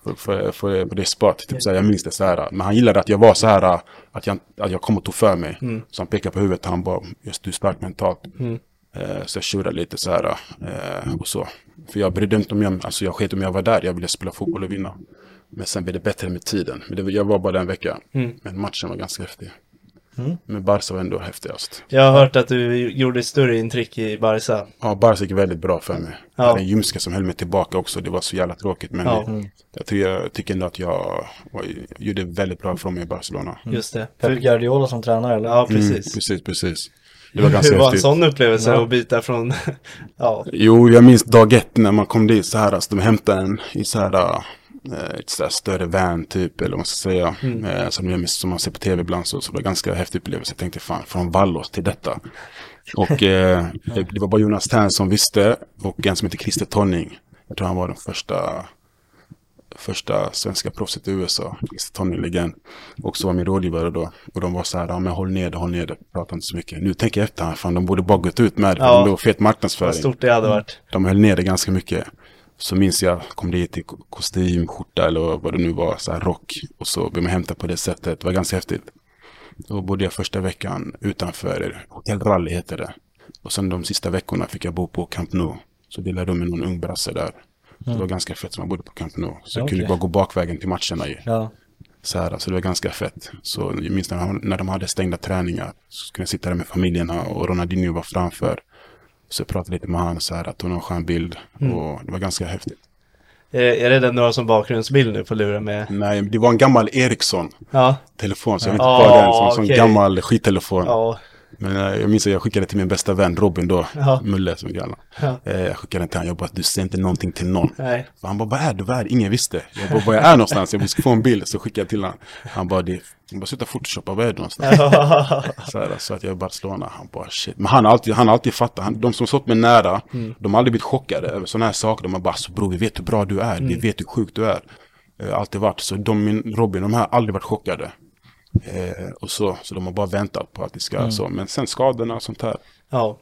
för, för, för det spot. Typ, så jag minns det så här. Men han gillade att jag var så här. Att jag, att jag kom och tog för mig. Mm. Så han pekade på huvudet. Han bara, just du är stark mentalt. Mm. Uh, så jag tjurade lite så här. Uh, och så. För jag brydde inte om jag, alltså jag sket om jag var där. Jag ville spela fotboll och vinna. Men sen blev det bättre med tiden. Men det, jag var bara den veckan. Mm. Men matchen var ganska häftig. Mm. Men Barca var ändå häftigast. Jag har hört att du gjorde större intryck i Barca. Ja, Barca gick väldigt bra för mig. Ja. Jag hade en ljumske som höll mig tillbaka också. Det var så jävla tråkigt. Men ja. det, jag, tycker, jag tycker ändå att jag var, gjorde väldigt bra från mig i Barcelona. Mm. Just det. Pep Guardiola som tränare eller? Ja, precis. Mm, precis, precis. Det var ganska [LAUGHS] Hur var en sån upplevelse ja. att byta från... [LAUGHS] ja. Jo, jag minns dag ett när man kom dit så här. Alltså, de hämtade en i så här ett sådär större van typ, eller vad man ska säga. Mm. Eh, som, som man ser på tv ibland, så, så det var ganska häftig upplevelse. Jag tänkte fan, från Vallos till detta. Och eh, det var bara Jonas Tern som visste och en som heter Christer Tonning. Jag tror han var den första, första svenska proffset i USA. Christer Tonning, legend. Och så var min rådgivare då. Och de var så här, ja men håll ner det, håll ner det, prata inte så mycket. Nu tänker jag efter, fan de borde bara gått ut med det, för ja. det var fet marknadsföring. Vad stort det hade varit. De höll ner det ganska mycket. Så minns jag, kom dit i kostym, skjorta eller vad det nu var, så här rock. Och så blev man hämtad på det sättet. Det var ganska häftigt. Då bodde jag första veckan utanför Hotell Rally heter det. Och sen de sista veckorna fick jag bo på Camp Nou. Så delade de med någon ung brasse där. Så mm. det var ganska fett som man bodde på Camp Nou. Så jag kunde bara gå bakvägen till matcherna ju. Ja. Så, här, så det var ganska fett. Så jag minns när de, när de hade stängda träningar. Så kunde jag sitta där med familjen och Ronaldinho var framför. Så jag pratade lite med honom så här, att tog någon skön bild. Mm. Och det var ganska häftigt. Är, är det den du har som bakgrundsbild nu på luren med? Nej, det var en gammal Ericsson-telefon. Ja, Så jag vet inte vad det är. En sån, okej. gammal skittelefon. ja, Men eh, jag minns att jag skickade till min bästa vän Robin då. Ja. Mulle som är gammal. Ja. Eh, jag skickade till honom. Jag bara, du säger inte någonting till någon. nej. Han bara, vad är du? Vad är? Ingen visste. Jag bara, var jag är någonstans? Jag ska få en bild. Så skickade jag till honom. Han bara, det jag bara sluta photoshoppa, var är du någonstans? Så, här, så att jag i Barcelona. Han bara, shit. Men han har alltid, han alltid fattat. Han, de som stått mig nära, de har aldrig blivit chockade över sådana här saker. De har bara, så bror, vi vet hur bra du är. Vi vet hur sjuk du är. Eh, alltid varit. Så de, min, Robin, de här har aldrig varit chockade. Eh, och så, så de har bara väntat på att det ska så. Men sen skadorna och sånt här. Ja.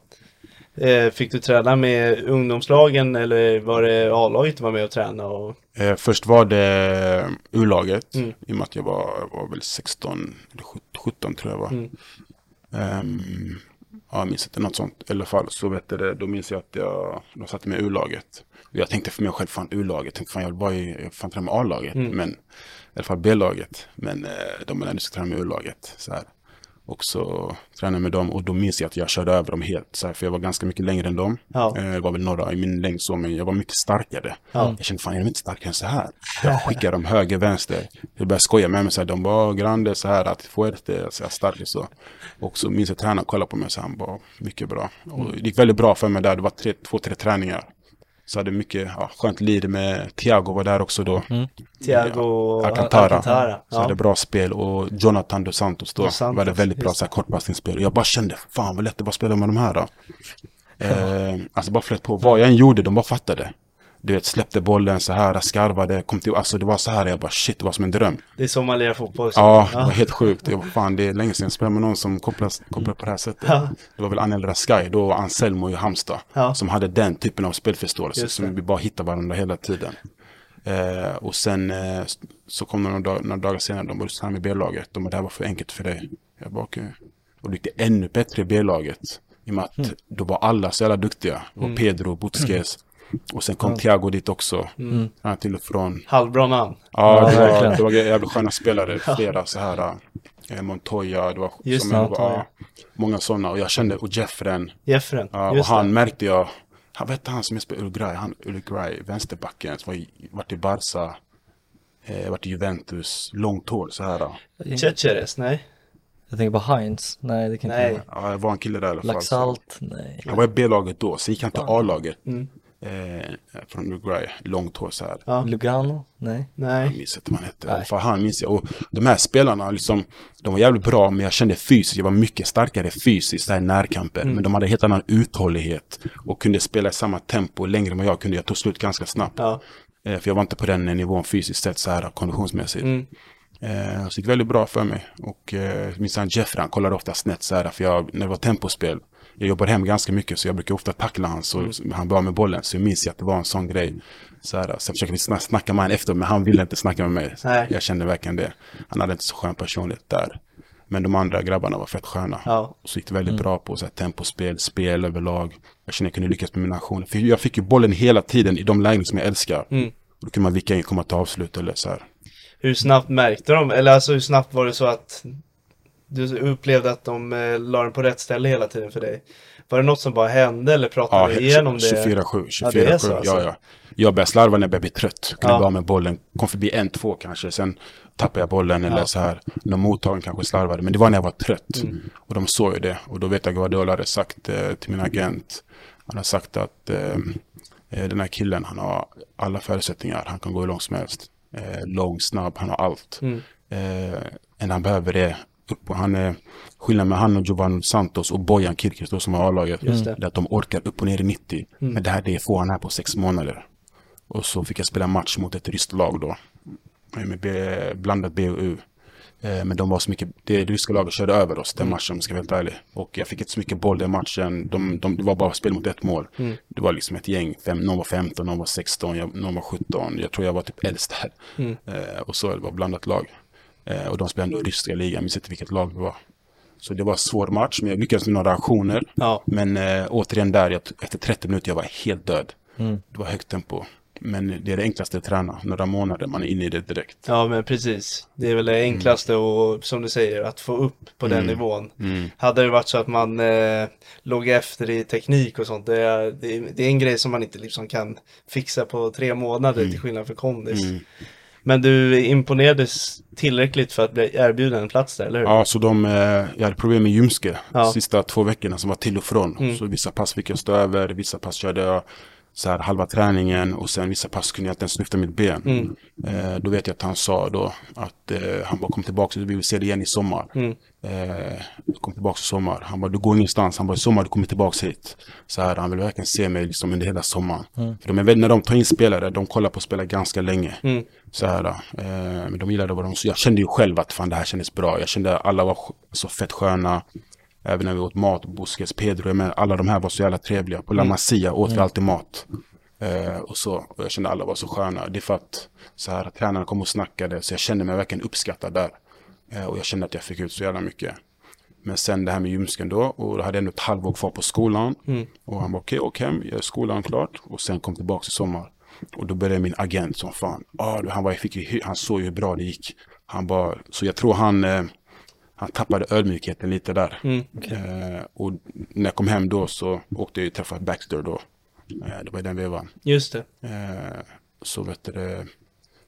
Eh, fick du träna med ungdomslagen eller var det A-laget du var med och träna? Och... Eh, först var det U-laget, Mm. i och med att jag var, var väl 16, eller 17 tror jag var. Mm. Ehm, ja, jag minns inte något sånt. I alla fall så vet det, då minns jag att jag, de satte med U-laget. Och Jag tänkte för mig själv, fan U-laget, tänkte fan jag vill bara i, fan träna med A-laget. Mm. Men, i alla fall B-laget. Men eh, de ville ändå ska träna med U-laget. Så här. Och så tränade jag med dem och då minns jag att jag körde över dem helt. Så här, för jag var ganska mycket längre än dem. Ja. Eh, Jag var väl några i min längd så, men jag var mycket starkare. Ja. Jag kände fan, jag är inte starkare än så här. Jag skickade dem höger, vänster. Jag började skoja med mig, så här, de var grande så här, att fuerte, så här, stark så. Och så minns jag tränaren kollade på mig så han var mycket bra. Och det gick väldigt bra för mig där, det var tre, två, tre träningar. Så hade mycket ja, skönt liv med Thiago var där också då. Thiago Alcantara. Alcantara. Så hade Ja. bra spel och Jonathan dos Santos då. Dos Santos, var det väldigt bra så här, kortpassningsspel. Och jag bara kände, fan vad lätt det var att spela med de här då. Eh, alltså bara flöt på. Vad jag än gjorde, de bara fattade. Du vet, släppte bollen så här, skarvade, kom till, alltså det var så här, jag bara shit, det var som en dröm. Det är som man lirar fotboll. så. Ja, det var helt sjukt. Jag bara, fan, det är länge sedan jag spelade med någon som kopplas, kopplar på det här sättet. Ja. Det var väl Anel Raskai, då var Anselmo i Halmstad. Ja. Som hade den typen av spelförståelse. Som vi bara hittade varandra hela tiden. Eh, och sen eh, så kom det några, dag, några dagar senare, de började stanna med B-laget. De bara, det här var för enkelt för dig. Jag bara, okej. Och det gick ännu bättre i B-laget. I och med att då var alla så jävla duktiga. Det var Pedro, Busquets. Och sen kom Thiago dit också. Han till och från. Halvbra namn. Ja, det, var, det var jävligt sköna spelare. Flera så här. Eh, Montoya, det var Just som det, jag var, många sådana. Och jag kände, och Jeffren. Jeffren. Ja, och han det. märkte jag. Han vet han som är spelar Uruguay, han Uruguay, vänsterbacken, som var i, varit i Barca, eh, varit i Juventus, långt hår så här. Cecheres, nej. Jag tänker på Heinz. Nej, det kan inte Nej. vara. Ja, det var en kille där i alla fall. Laxalt? Nej. Han var i B-laget då, så gick han till A-laget. Mm. Eh, från Uruguay, långt hår så här. Ja. Lugano? Nej. Jag Nej. minns inte vad han hette. För han minns jag. Och de här spelarna, liksom, de var jävligt bra, men jag kände fysiskt, jag var mycket starkare fysiskt i närkamper. Men de hade helt annan uthållighet och kunde spela i samma tempo längre än vad jag kunde. Jag tog slut ganska snabbt. Ja. Eh, för jag var inte på den nivån fysiskt sett så här konditionsmässigt. Mm. Eh, så det gick väldigt bra för mig. Och eh, minns han Jeffrey, han kollade ofta snett så här, för jag, när det var tempospel, jag jobbade hem ganska mycket så jag brukar ofta tackla han så han var med bollen. Så jag minns att det var en sån grej. Så här, sen försökte vi sna- snacka med honom efter, men han ville inte snacka med mig. Nej. Jag kände verkligen det. Han hade inte så skön personlighet där. Men de andra grabbarna var fett sköna. Ja. Så gick det väldigt bra på så här, tempospel, spel överlag. Jag kände att jag kunde lyckas med mina aktioner. För jag fick ju bollen hela tiden i de lägen som jag älskar. Mm. Och då kunde man vicka in, komma till avslut eller så här. Hur snabbt märkte de, eller alltså hur snabbt var det så att du upplevde att de eh, la den på rätt ställe hela tiden för dig? Var det något som bara hände eller pratade du igenom det? 24-7. Ja, det är 24-7. så alltså. ja, ja. Jag började slarva när jag började bli trött. Kunde Ja. med bollen. Kom förbi en, två kanske. Sen tappade jag bollen eller Ja. så här. Någon mottagning kanske slarvade. Men det var när jag var trött. Mm. Och de såg ju det. Och då vet jag Guardiola hade sagt eh, till min agent. Han har sagt att eh, eh, den här killen, han har alla förutsättningar. Han kan gå hur långt som helst. Eh, lång, snabb, han har allt. Mm. Eh, en han behöver och han är skillnaden med han och Giovanni Santos och Bojan Kirkis då som har A-laget. Det. är att de orkar upp och ner i 90. Mm. Men det här det får han här på sex månader. Och så fick jag spela match mot ett ryskt lag då. Med B, blandat B och U. Eh, Men de var så mycket, det ryska laget körde över oss den matchen om jag ska vara helt ärlig. Och jag fick inte så mycket boll den matchen. De, de, det var bara spel mot ett mål. Mm. Det var liksom ett gäng, fem, någon var 15, någon var 16, jag, någon var 17. Jag tror jag var typ äldst där. Mm. Eh, och så det var blandat lag. Eh, och de spelade i ryska ligan, jag minns inte vilket lag det var. Så det var en svår match, men jag lyckades med några aktioner. Ja. Men eh, återigen där, jag, efter 30 minuter jag var helt död. Mm. Det var högt tempo. Men det är det enklaste att träna. Några månader, man är inne i det direkt. Ja men precis. Det är väl det enklaste och som du säger att få upp på den Mm. nivån. Mm. Hade det varit så att man eh, låg efter i teknik och sånt. Det är, det, är, det är en grej som man inte liksom kan fixa på tre månader till skillnad från kondis. Men du imponerades tillräckligt för att bli erbjuden en plats där, eller hur? Ja, så de, eh, jag hade problem med ljumske Ja. sista två veckorna som var till och från. Mm. Så vissa pass fick jag stå över, vissa pass körde jag så här halva träningen och sen vissa pass kunde jag inte ens lyfta mitt ben. Mm. Eh, då vet jag att han sa då att eh, han bara kom tillbaka, vi vill se det igen i sommar. Mm. Eh, kom tillbaka i sommar. Han bara, du går ingenstans. Han bara, i sommar du kommer tillbaka hit. Så här, han vill verkligen se mig liksom under hela sommaren. För de är när de tar in spelare, de kollar på spelare ganska länge. Mm. Så här, eh, men de gillade vad de Jag kände ju själv att fan det här kändes bra. Jag kände att alla var så fett sköna. Även när vi åt mat, Busquets, Pedro, jag menar, alla de här var så jävla trevliga. På La Masia åt vi alltid mat. Eh, och så, och jag kände alla var så sköna. Det är för att så här, tränarna kom och snackade, så jag kände mig verkligen uppskattad där. Eh, och jag kände att jag fick ut så jävla mycket. Men sen det här med ljumsken då, och då hade jag ändå ett halvår kvar på skolan. Och han bara okej, åk hem, gör skolan klart. Och sen kom tillbaka i sommar. Och då började min agent som fan. Ah, han, jag fick, han såg ju hur bra det gick. Han bara, så jag tror han, eh, han tappade ödmjukheten lite där. Mm. Eh, och när jag kom hem då så åkte jag och träffade Baxter då. Eh, det var i den vevan. Just det. Eh, så vet du.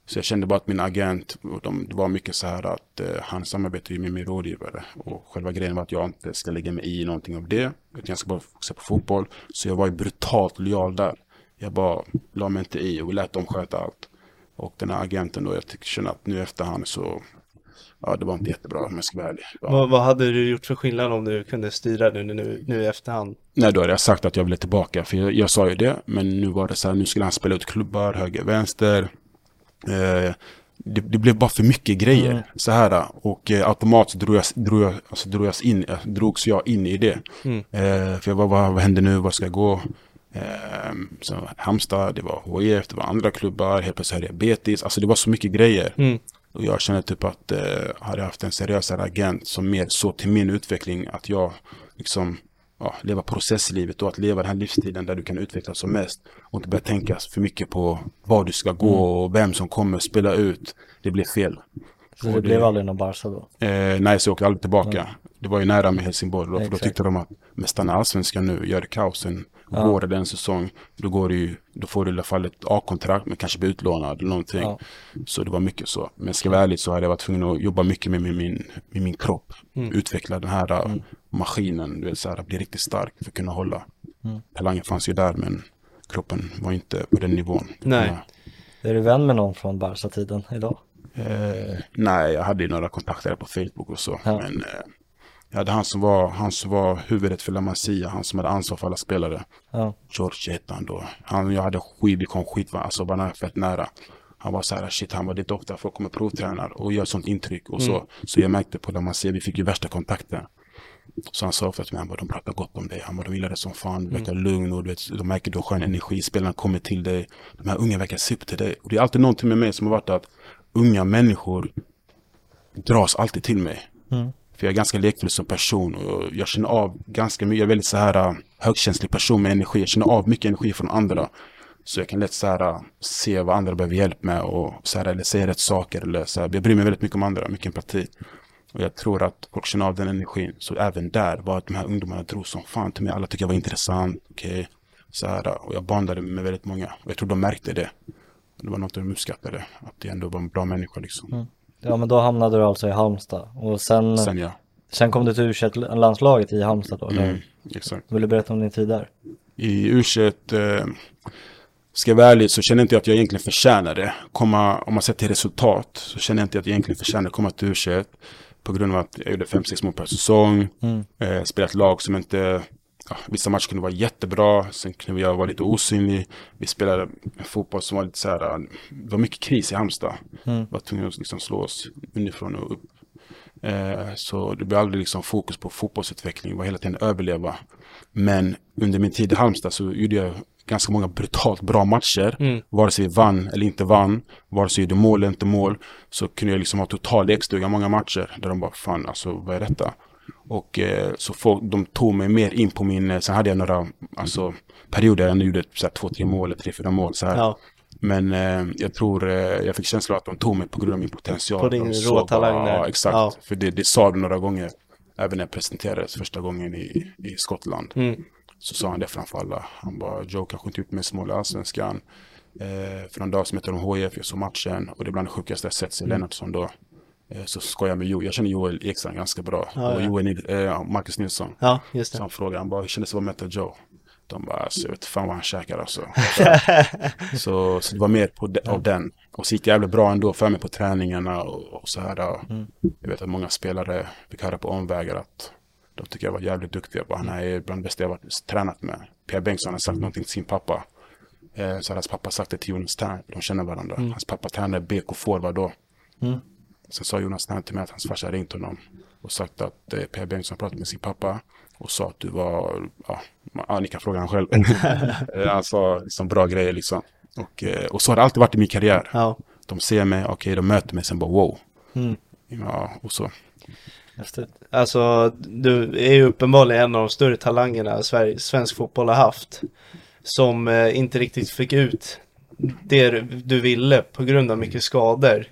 Så jag kände bara att min agent, och de, det var mycket så här att eh, han samarbetar ju med min rådgivare. Och själva grejen var att jag inte ska lägga mig i någonting av det. Utan jag ska bara fokusera på fotboll. Så jag var ju brutalt lojal där. Jag bara la mig inte i och lät dem sköta allt. Och den här agenten då, jag tycker känner att nu efterhand så, ja det var inte jättebra om jag ska vara ärlig. Ja. Vad, vad hade du gjort för skillnad om du kunde styra nu, nu, nu i efterhand? Nej, då hade jag sagt att jag ville tillbaka. För jag, jag sa ju det. Men nu var det så här, nu skulle han spela ut klubbar, höger, vänster. Eh, det, det blev bara för mycket grejer. Mm. Så här. Och eh, automatiskt drog jag, drog jag, alltså, drog jag in, eh, drogs jag in i det. Mm. Eh, för jag var, vad, vad händer nu? Var ska jag gå? Eh, så Halmstad, det var HIF, det var andra klubbar. Helt plötsligt hade jag Betis. Alltså det var så mycket grejer. Mm. Och jag kände typ att eh, hade jag haft en seriösare agent som mer såg till min utveckling, att jag liksom ja, leva processlivet och att leva den här livsstilen där du kan utvecklas som mest och inte börja tänka för mycket på var du ska gå och vem som kommer spela ut. Det blev fel. Så det det- blev aldrig någon Barca då? Eh, nej, så jag åkte aldrig tillbaka. Det var ju nära med Helsingborg då, för då tyckte de att men stanna allsvenskan nu, gör det kaos en Ja. vår eller en säsong, då, går det ju, då får du i alla fall ett A-kontrakt, men kanske bli utlånad eller någonting. Ja. Så det var mycket så. Men ska jag vara ärlig så hade jag varit tvungen att jobba mycket med min, min, med min kropp. Mm. Utveckla den här äh, maskinen, du vet, så här, bli riktigt stark för att kunna hålla. Mm. Talangen fanns ju där, men kroppen var inte på den nivån. Nej. Är du vän med någon från Barca-tiden idag? Eh, nej, jag hade ju några kontakter på Facebook och så. Ja. Men eh, jag hade han som, var, han som var huvudet för La Masia, han som hade ansvar för alla spelare. Ja. George hette han då. Han och jag hade skit, vi kom skit, alltså var nära, fett nära. Han var så här, shit, han var dit ofta folk kommer provtränar och gör sånt intryck och så. Så jag märkte på La Masia, vi fick ju värsta kontakten. Så han sa ofta till mig, han bara, de pratar gott om dig. Han bara, de gillar det som fan, du verkar lugn och du vet, de märker du har skön energi, spelarna kommer till dig. De här unga verkar se upp till dig. Och det är alltid någonting med mig som har varit att unga människor dras alltid till mig. Mm. För jag är ganska lekfull som person och jag känner av ganska mycket, jag är väldigt så här äh, högkänslig person med energi. Jag känner av mycket energi från andra. Så jag kan lätt så här, äh, se vad andra behöver hjälp med och så här, eller säga rätt saker. Eller så här. Jag bryr mig väldigt mycket om andra, mycket empati. Och jag tror att folk känner av den energin. Så även där var att de här ungdomarna drog som fan till mig. Alla tyckte jag var intressant. Okay. Så här, äh, och jag bandade med väldigt många. Och jag tror de märkte det. Det var något de uppskattade. Att det ändå var en bra människa liksom. Mm. Ja men då hamnade du alltså i Halmstad och sen, sen, Sen ja. kom du till u landslaget i Halmstad då? Mm, exakt. Vill du berätta om din tid där? i u eh, ska jag vara ärlig så känner inte jag att jag egentligen förtjänar det. Komma, om man ser till resultat så känner jag inte att jag egentligen förtjänar att komma till u På grund av att jag gjorde 5-6 mål per säsong. Mm. Eh, spelat lag som inte, ja, vissa matcher kunde vara jättebra. Sen kunde jag vara lite osynlig. Vi spelade en fotboll som var lite så här, eh, det var mycket kris i Halmstad. Mm. var tvungna att liksom slå oss underifrån och upp. Eh, så det blev aldrig liksom fokus på fotbollsutveckling, det var hela tiden överleva. Men under min tid i Halmstad så gjorde jag ganska många brutalt bra matcher. Mm. Vare sig vi vann eller inte vann, vare sig vi gjorde mål eller inte mål, så kunde jag liksom ha total lekstuga många matcher. Där de bara, fan alltså vad är detta? Och eh, så folk, de tog mig mer in på min, eh, sen hade jag några alltså, perioder jag gjorde så här, två, tre mål eller tre, fyra mål. Så här. Ja. Men eh, jag tror, eh, jag fick känslan att de tog mig på grund av min potential. På din bara- där. Ja, exakt. Ja. För det, det sa du några gånger. Även när jag presenterades första gången i, i Skottland. Mm. Så sa han det framför alla. Han bara, Joe kanske inte ut med mål i Allsvenskan. Eh, för någon dag som heter de HIF, jag såg matchen. Och det är bland det sjukaste jag sett, Mm. Lennartsson då. Eh, så skojar jag med Joel, jag känner Joel Ekstrand ganska bra. Ja, och ja. Joel, eh, Marcus Nilsson. Ja, just Så det. han frågade, han bara, hur kändes det att möta Joe? De bara, alltså, jag vet fan vad han käkar alltså. [LAUGHS] så, så det var mer på de, av den. Och så gick det jävligt bra ändå för mig på träningarna och, och så här. och Jag vet att många spelare fick höra på omvägar att de tycker jag var jävligt duktig. Jag bara, han är bland det bästa jag varit tränat med. Pierre Bengtsson har sagt någonting till sin pappa. Eh, så hade hans pappa sagt det till Jonas Tern, de känner varandra. Hans pappa tränade BK Forward då. Sen sa Jonas Tern till mig att hans farsa ringt honom och sagt att eh, Per Bengtsson pratat med sin pappa och sa att du var, ja, ja ni kan fråga han själv. [LAUGHS] Eh, han sa liksom bra grejer liksom. Och, eh, och så har det alltid varit i min karriär. Ja. De ser mig, okej, de möter mig, sen bara wow. Mm. Ja, och så. Alltså, du är ju uppenbarligen en av de större talangerna Sverige, svensk fotboll har haft. Som eh, inte riktigt fick ut det du ville på grund av mycket skador.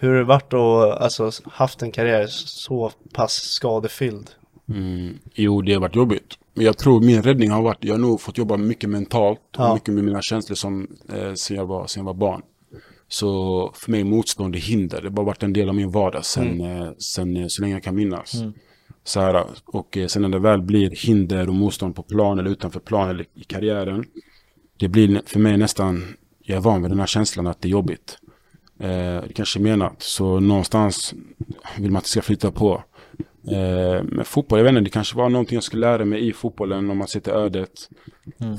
Hur har det varit att alltså, haft en karriär så pass skadefylld? Mm, jo, det har varit jobbigt. Men jag tror min räddning har varit, jag har nog fått jobba mycket mentalt och Ja. mycket med mina känslor som, eh, sen, jag var, sen jag var barn. Så för mig motstånd är hinder. Det har bara varit en del av min vardag sen, eh, sen eh, så länge jag kan minnas. Så här, och eh, sen när det väl blir hinder och motstånd på plan eller utanför plan eller i karriären. Det blir för mig nästan, jag är van vid den här känslan att det är jobbigt. Eh, det kanske menat. Så någonstans vill man att det ska flytta på. Eh, men fotboll, jag vet inte, det kanske var någonting jag skulle lära mig i fotbollen om man sitter ödet.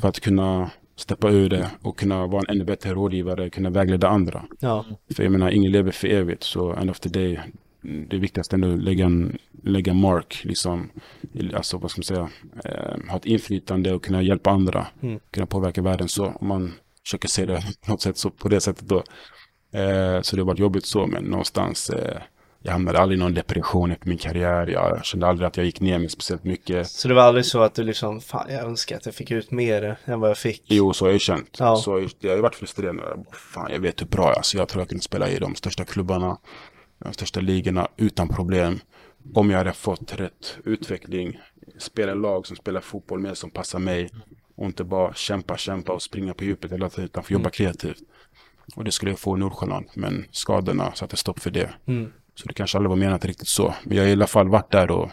För att kunna steppa ur det och kunna vara en ännu bättre rådgivare, kunna vägleda andra. Ja, För jag menar, ingen lever för evigt, så end of the day, det viktigaste är att lägga en, lägga mark, liksom, alltså vad ska man säga, eh, ha ett inflytande och kunna hjälpa andra, Mm. kunna påverka världen så, om man försöker se det på något sätt så, på det sättet då. Eh, så det har varit jobbigt så, men någonstans, eh, jag hamnade aldrig i någon depression efter min karriär, jag kände aldrig att jag gick ner mig speciellt mycket. så det var aldrig så att du liksom, fan jag önskar att jag fick ut mer än vad jag fick. Jo, så har jag ju känt. Ja. Så jag, har ju varit frustrerad. Fan, jag vet hur bra jag är. Alltså, jag tror jag kunde spela i de största klubbarna, de största ligorna utan problem. Om jag hade fått rätt utveckling, spela lag som spelar fotboll mer som passar mig och inte bara kämpa, kämpa och springa på djupet hela tiden utan få jobba kreativt. Och det skulle jag få i Nordsjälland, men skadorna satte stopp för det. Mm. Så det kanske aldrig var menat riktigt så. Men jag har i alla fall varit där och,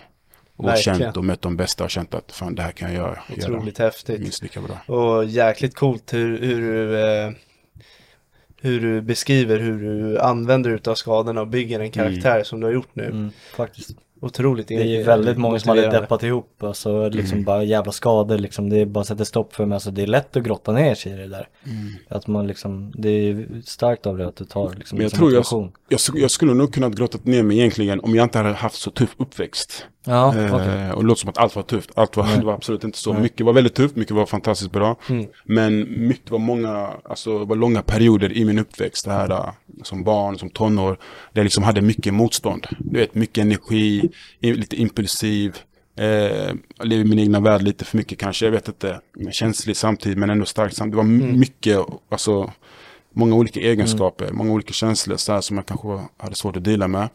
och Verkligen. känt och mött de bästa och känt att fan det här kan jag göra, göra Otroligt häftigt. minst lika bra. Och jäkligt coolt hur, hur, du, eh, hur du beskriver hur du använder utav skadorna och bygger en karaktär som du har gjort nu. Mm, faktiskt. Otroligt Det är ju väldigt många som hade deppat ihop, alltså liksom bara jävla skador liksom, det är bara sätter stopp för mig, alltså det är lätt att grotta ner sig i det där. Att man liksom, det är starkt av det att du tar liksom Men jag tror jag, jag, jag skulle nog kunnat grottat ner mig egentligen om jag inte hade haft så tuff uppväxt. Ja, Eh, okej. Och det låter som att allt var tufft. Allt var, det var absolut inte så. Mycket var väldigt tufft, mycket var fantastiskt bra. Mm. Men mycket var många, alltså var långa perioder i min uppväxt. Det här eh, som barn, som tonår. Där jag liksom hade mycket motstånd. Du vet, mycket energi, lite impulsiv. Eh, lever i min egna värld lite för mycket kanske, jag vet inte. Känslig samtidigt men ändå stark samtidigt. Det var m- mycket, alltså många olika egenskaper, många olika känslor så här, som jag kanske hade svårt att dela med.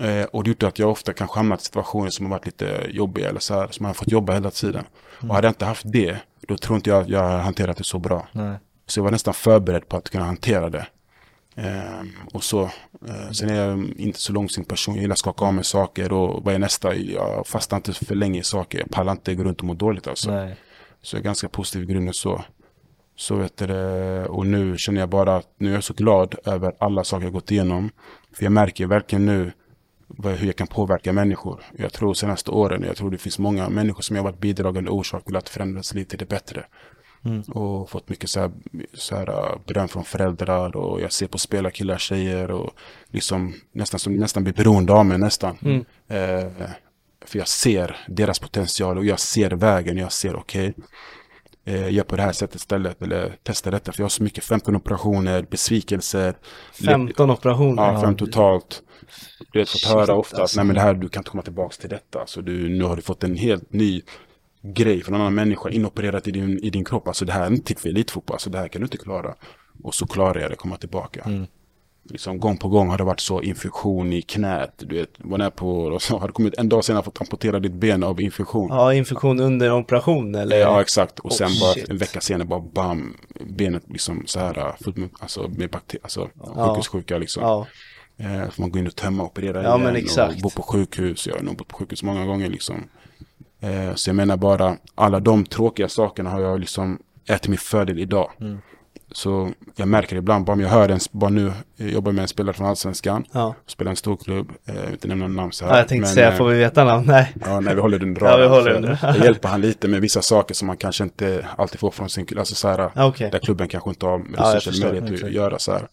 Eh, och det gjorde att jag ofta kanske hamnat i situationer som har varit lite jobbiga eller så här, som jag har fått jobba hela tiden. Och hade jag inte haft det, då tror inte jag att jag har hanterat det så bra. Nej. Så jag var nästan förberedd på att kunna hantera det. Ehm, och så, eh, sen är jag inte så långsint person, jag gillar att skaka av mig saker och vad är nästa? Jag fastnar inte för länge i saker, jag pallar inte gå runt och må dåligt alltså. Nej. Så jag är ganska positiv i grunden så. Så vet du och nu känner jag bara att nu är jag så glad över alla saker jag gått igenom. För jag märker verkligen nu vad- hur jag kan påverka människor. Jag tror senaste åren, jag tror det finns många människor som jag varit bidragande orsak till att förändra sitt liv till det bättre. Och fått mycket så här, så här äh, beröm från föräldrar och jag ser på spelarkillar, tjejer och liksom nästan som nästan blir beroende av mig nästan. Eh, för jag ser deras potential och jag ser vägen. Jag ser okej, eh, gör på det här sättet istället eller testa detta. För jag har så mycket 15 operationer, besvikelser. 15 operationer. Ja, fem totalt. Du vet, fått höra ofta att alltså. nej men det här, du kan inte komma tillbaka till detta. Så du, nu har du fått en helt ny grej från en annan människa inopererat i din, i din kropp. Alltså det här är inte till för elitfotboll, alltså det här kan du inte klara. Och så klarar jag det, komma tillbaka. Mm. Liksom gång på gång har det varit så infektion i knät. Du vet, var när på och så har det kommit en dag senare fått amputera ditt ben av infektion. Ja, infektion under operation eller? Ja, exakt. Och sen oh, bara shit. en vecka senare bara bam, benet liksom så här, fullt med, alltså med bakterier, alltså ja. sjukhussjuka liksom. Ja. Eh, man gå in och tömma och operera ja, igen. Men exakt. Och bo på sjukhus. Jag har nog bott på sjukhus många gånger liksom. Eh, så jag menar bara, alla de tråkiga sakerna har jag liksom är till min fördel idag. Mm. Så jag märker ibland, bara om jag hör en, bara nu, jag jobbar med en spelare från Allsvenskan, ja. spelar en stor klubb, eh, inte nämna namn så här. Ja, jag tänkte men, säga, får vi veta namn? Nej. Ja, nej, vi håller den raden. Ja, vi håller den. Jag hjälper han lite med vissa saker som man kanske inte alltid får från sin klubb, alltså så här, okay. där klubben kanske inte har resurser ja, möjlighet att göra så här.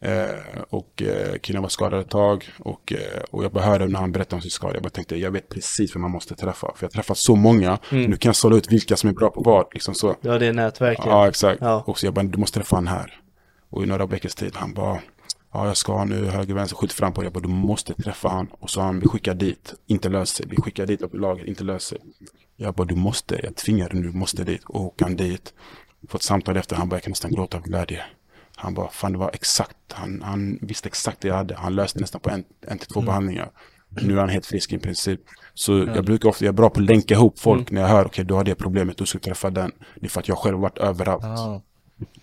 Eh, och eh, killen var skadad ett tag och, eh, och jag bara hörde när han berättade om sin skada. Jag bara tänkte jag vet precis vem man måste träffa. För jag har träffat så många. Mm. Nu kan jag sålla ut vilka som är bra på vad. Liksom så. Ja, det är nätverket. Ja, exakt. Ja. Och så jag bara, du måste träffa han här. Och i några veckors tid, han bara, ja jag ska nu höger, vänster, skjut fram på det. Jag bara, du måste träffa han. Och så han, vi skickar dit, inte löser sig. Vi skickar dit upp i laget, inte löser sig. Jag bara, du måste, jag tvingar dig nu, du måste dit. Och åka dit. Fått samtal efter, han bara, jag kan nästan gråta av glädje. Han bara, fan det var exakt, han, han visste exakt det jag hade. Han löste nästan på en, en till två mm. behandlingar. Nu är han helt frisk i princip. Så mm. jag brukar ofta, jag är bra på att länka ihop folk mm. när jag hör, okej okay, du har det problemet, du ska träffa den. Det är för att jag själv varit överallt. Ah.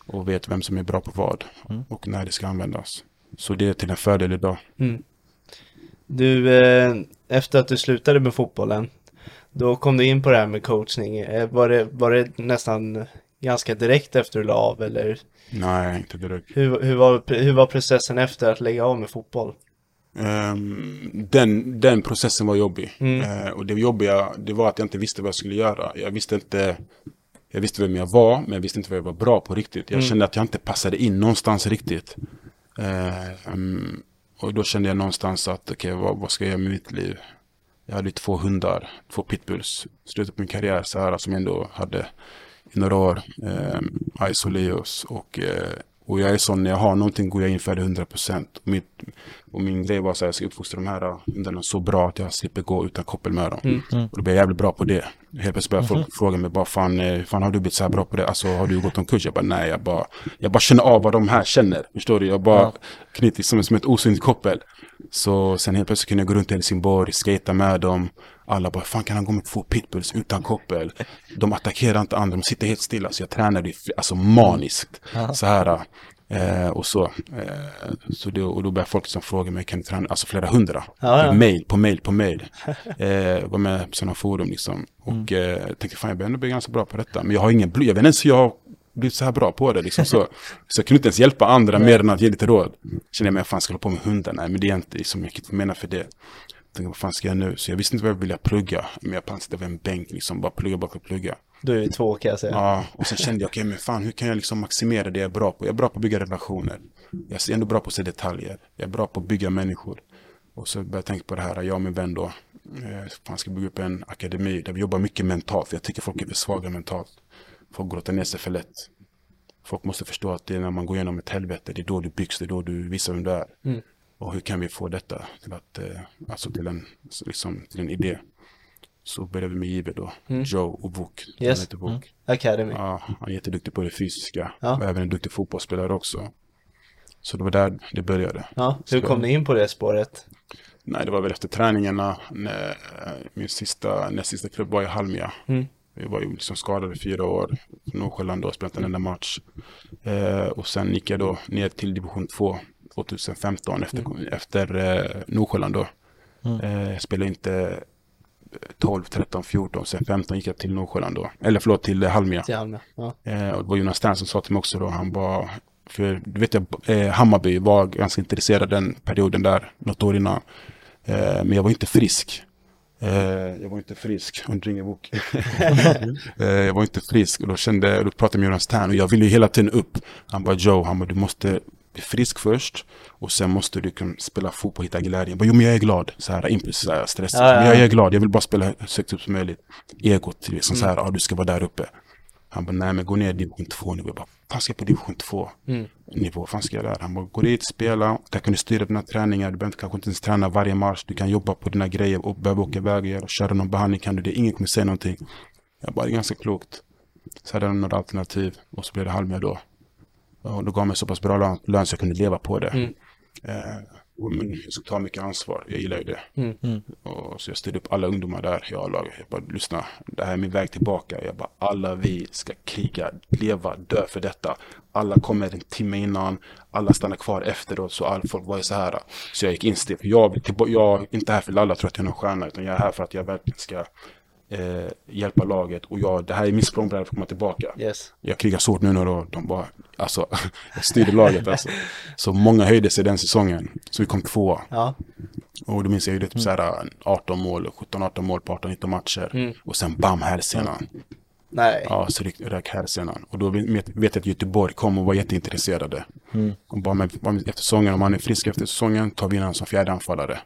Och vet vem som är bra på vad. Mm. Och när det ska användas. Så det är till en fördel idag. Mm. Du, eh, efter att du slutade med fotbollen, då kom du in på det här med coachning. Eh, var det, var det nästan ganska direkt efter du la av eller? Nej, inte direkt. Hur, hur, var, hur var processen efter att lägga av med fotboll? Um, den, den processen var jobbig. Mm. Uh, och det jobbiga, det var att jag inte visste vad jag skulle göra. Jag visste inte, jag visste vem jag var, men jag visste inte vad jag var bra på riktigt. Jag mm. kände att jag inte passade in någonstans riktigt. Uh, um, och då kände jag någonstans att, okej, okay, vad, vad, ska jag göra med mitt liv? Jag hade två hundar, två pitbulls. Slutet på min karriär så här, som jag ändå hade i några år. Eh, Isoleos och, eh, och jag är sån, när jag har någonting går jag in för det 100 procent. Och, min grej var så här, jag ska uppfostra de här hundarna så bra att jag slipper gå utan koppel med dem. Mm. Mm. Och då blir jag jävligt bra på det. Helt plötsligt börjar folk mm. fråga mig bara, fan, eh, fan har du blivit så här bra på det? Alltså har du gått omkull? Jag bara, nej, jag bara, jag bara känner av vad de här känner. Förstår du? Jag bara ja. knyter som, som ett osynligt koppel. Så sen helt plötsligt kunde jag gå runt i Helsingborg, skata med dem. Alla bara, fan kan han gå med två pitbulls utan koppel? De attackerar inte andra, de sitter helt stilla. Så jag tränade alltså maniskt. Så här. Eh, och så. Eh, så det, och då började folk som fråga mig, kan du träna? Alltså flera hundra. Ja, ja. Mail på mail på mail. [LAUGHS] Eh, var med på sådana forum liksom. Och mm. eh, tänkte, fan jag börjar ändå bli ganska bra på detta. Men jag har ingen bly, jag vet inte ens hur jag blivit så här bra på det. Liksom, så. så jag kunde inte ens hjälpa andra mer än att ge lite råd. Kände jag, men fan ska jag hålla på med hundar? Nej, men det är inte så mycket för menar för det tänkte, vad fan ska jag nu? Så jag visste inte vad jag ville plugga. Men jag pantade vid en bänk, liksom bara plugga bara plugga. Då är två kan jag säga. Ja, och sen kände jag, okej okay, men fan hur kan jag liksom maximera det jag är bra på? Jag är bra på att bygga relationer. Jag är ändå bra på att se detaljer. Jag är bra på att bygga människor. Och så började jag tänka på det här, jag och min vän då. Eh, fan ska bygga upp en akademi där vi jobbar mycket mentalt. För jag tycker folk är för svaga mentalt. Folk gråter ner sig för lätt. Folk måste förstå att det är när man går igenom ett helvete, det är då du byggs, det är då du visar vem du är. Mm. Och hur kan vi få detta till att, eh, alltså till en, liksom, till en idé? Så började vi med Jive då, mm. Joe och Vuk. Yes. heter Vuk. Mm. Academy. Ja, han är jätteduktig på det fysiska. Ja. Och även en duktig fotbollsspelare också. Så det var där det började. Ja, hur kom ni in på det spåret? Nej, det var väl efter träningarna. När min sista, näst sista klubb var i Halmia. Mm. Vi var ju liksom skadade fyra år. Nordsjälland då, spelade en enda match. Eh, och sen gick jag då ner till division 2 2015 efter, mm. efter eh, Nordsjälland då. Mm. Eh, spelade inte 12, 13, 14, sen 15 gick jag till Nordsjälland då. Eller förlåt, till Halmia. Till Halmia. Ja. Eh, och det var Jonas Stern som sa till mig också då, han var, för du vet jag, eh, Hammarby var ganska intresserad den perioden där, något år innan. Eh, men jag var inte frisk. Eh, jag var inte frisk, hon ringer bok. jag var inte frisk och då kände, då pratade jag med Jonas Tern och jag ville ju hela tiden upp. Han bara Joe, han bara du måste bli frisk först och sen måste du kunna spela fotboll och hitta glädjen. Bara, jo men jag är glad, så här impuls, stressad. Ja, ja. Men jag är glad, jag vill bara spela så högt upp som möjligt. Egot, liksom mm. så här, ja du ska vara där uppe. Han bara, nej men gå ner i division 2 nivå. Jag bara, fan ska jag på division 2 mm. nivå? fan ska jag där? Han bara, gå dit, spela, där kan du styra dina träningar. Du behöver kanske inte ens träna varje match. Du kan jobba på dina grejer och behöver åka iväg och göra, köra någon behandling kan du det. Ingen kommer säga någonting. Jag bara, det är ganska klokt. Så hade han några alternativ och så blev det Halmia då. Och det gav mig så pass bra lön, lön så jag kunde leva på det. Mm. Eh, och men jag ska ta mycket ansvar. Jag gillar ju det. Mm. Mm. Och så jag styrde upp alla ungdomar där i A-laget. Jag bara, lyssna, det här är min väg tillbaka. Jag bara, alla vi ska kriga, leva, dö för detta. Alla kommer en timme innan, alla stannar kvar efteråt. Så all folk var ju så här. Så jag gick. För jag, jag är inte här för att alla tror att jag är någon stjärna. Utan jag är här för att jag verkligen ska eh, hjälpa laget. Och jag, det här är min språngbräda för att komma tillbaka. Yes. Jag krigar så hårt nu när de bara, alltså, [LAUGHS] jag styrde laget alltså. Så många höjde sig den säsongen. Så vi kom tvåa. Ja. Och då minns jag ju det typ såhär 18 mål, 17-18 mål på 18-19 matcher. Mm. Och sen bam, hälsenan. Nej. Ja, så rök hälsenan. Och då vet vet jag att Göteborg kom och var jätteintresserade. Och bara med, bara med, efter säsongen, om han är frisk efter säsongen, tar vi in honom som fjärde anfallare.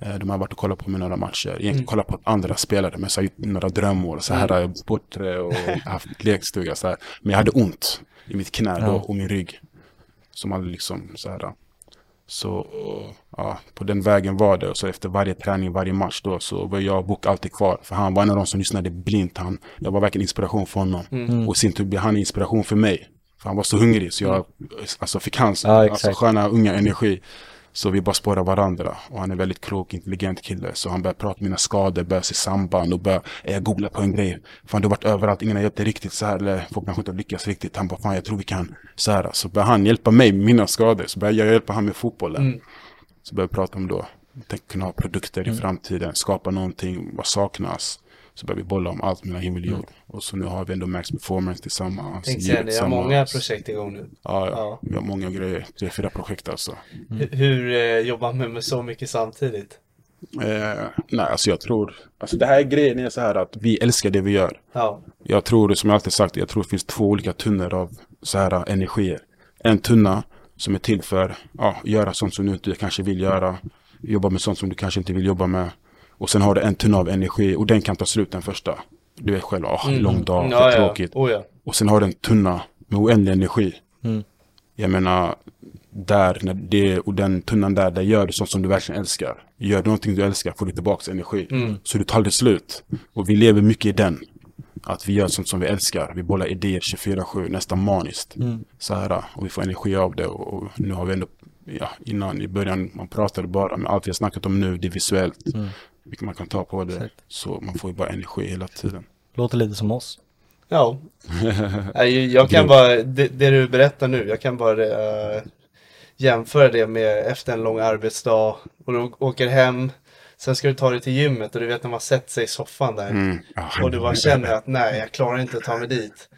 Eh, De har varit och kollat på mig några matcher. Egentligen kollat på andra spelare, men så har jag gjort några drömmål. Så här har jag bortre och haft lekstuga. Så här. Men jag hade ont i mitt knä då och min rygg. Som aldrig liksom så här. Så ja, på den vägen var det. Och så efter varje träning, varje match då så var jag och Book alltid kvar. För han var en av de som lyssnade blint. Han, jag var verkligen inspiration för honom. Och i sin tur blev han inspiration för mig. För han var så hungrig så jag alltså, fick hans Ja, alltså, sköna unga energi. Så vi bara spårar varandra. Och han är väldigt klok, intelligent kille. Så han börjar prata om mina skador, börjar se samband och börjar, eh, jag googlar på en grej. Fan du har varit överallt, ingen har hjälpt dig riktigt så här. Eller folk kanske inte har lyckats riktigt. Han bara, fan jag tror vi kan så här. Så börjar han hjälpa mig med mina skador. Så börjar jag hjälpa han med fotbollen. Så börjar vi prata om då, tänk kunna ha produkter i framtiden, skapa någonting, vad saknas. Så börjar vi bolla om allt mellan himmel och jord. Och så nu har vi ändå Max Performance tillsammans. Givet säga det, har många projekt igång nu. Ja, ja, Ja. vi har många grejer. Tre, fyra projekt alltså. H- Hur eh, jobbar man med så mycket samtidigt? Eh, nej, alltså jag tror, alltså det här grejen är så här att vi älskar det vi gör. Ja. Jag tror, som jag alltid sagt, jag tror det finns två olika tunnor av så här energier. En tunna som är till för ja, göra sånt som du inte kanske vill göra. Jobba med sånt som du kanske inte vill jobba med. Och sen har du en tunna av energi och den kan ta slut den första. Du vet själv, oh, lång dag, Mm. Ja, för ja. tråkigt. Oh, ja. Och sen har du en tunna med oändlig energi. Mm. Jag menar, där, när det, och den tunnan där, där gör du sånt som du verkligen älskar. Gör du någonting du älskar får du tillbaka energi. Mm. Så du tar aldrig slut. Och vi lever mycket i den. Att vi gör sånt som vi älskar. Vi bollar idéer 24-7, nästan maniskt. Mm. Så här, och vi får energi av det. Och, och nu har vi ändå, ja, innan i början, man pratade bara, men allt vi har snackat om nu, det är visuellt. Mm. Vilket man kan ta på det. Så man får ju bara energi hela tiden. Låter lite som oss. Ja. [LAUGHS] Jag kan bara, det, det du berättar nu, jag kan bara eh, jämföra det med efter en lång arbetsdag och du åker hem, sen ska du ta dig till gymmet och du vet när man sätter sig i soffan där Mm. Och du bara känner att nej, jag klarar inte att ta mig dit.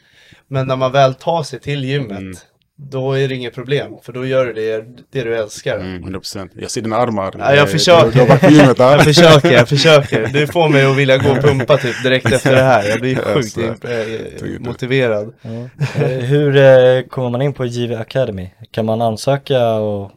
Men när man väl tar sig till gymmet, Mm. Då är det inget problem, för då gör du det, det du älskar. Mm, 100%. Jag ser dina armar. Ja, jag Eh, försöker. Du, du gymmet. [LAUGHS] Jag försöker, jag försöker. Du får mig att vilja gå och pumpa typ direkt efter det här. Jag blir sjukt eh, motiverad. Eh, Hur kommer man in på JV Academy? Kan man ansöka och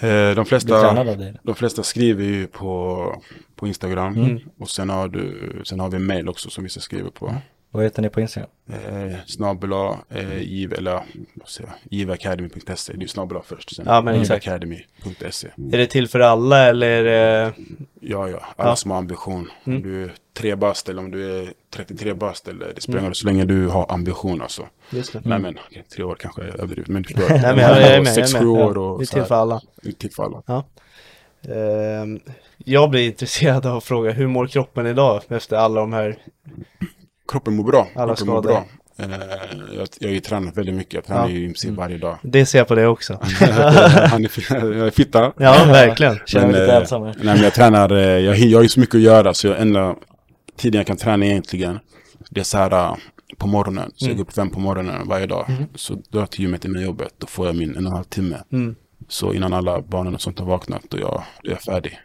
De bli flesta, tränad av dig? de flesta skriver ju på, på Instagram. Mm. Och sen har, du, sen har vi en mail också som vissa skriver på. Vad heter ni på Instagram? Eh, snabela, eh, giv, eller vad säger jag, giveacademy.se. Det är ju snabela först. Sen Ja, men exakt. giveacademy.se. Är det till för alla eller? det- Ja, ja. Alla Ja. som har ambition. Om Mm. du är tre bast eller om du är 33 bast eller det spelar Mm. mm. så länge du har ambition alltså. Just det. Nej men, okej, tre år kanske är överdrivet. Men du förstår. [LAUGHS] Nej men jag är med. Sex, sju år Ja, och det är så till för alla. Det är till för alla. Ehm, jag blir intresserad av att fråga, hur mår kroppen idag efter alla de här? Kroppen mår bra. Alla kroppen mår bra. Eh, jag, jag har ju tränat väldigt mycket. Jag tränar Ja. ju i princip Mm. varje dag. Det ser jag på det också. [LAUGHS] Han är, fi- jag är fitta. Ja, verkligen. Känner mig lite eh, ensam. Nej men jag tränar, eh, jag, jag har ju så mycket att göra så jag enda tiden jag kan träna egentligen det är så här på morgonen. Så jag Mm. går upp fem på morgonen varje dag. Så drar jag till gymmet innan jobbet. Då får jag min en och en halv timme. Mm. Så innan alla barnen och sånt har vaknat då jag, då är jag färdig.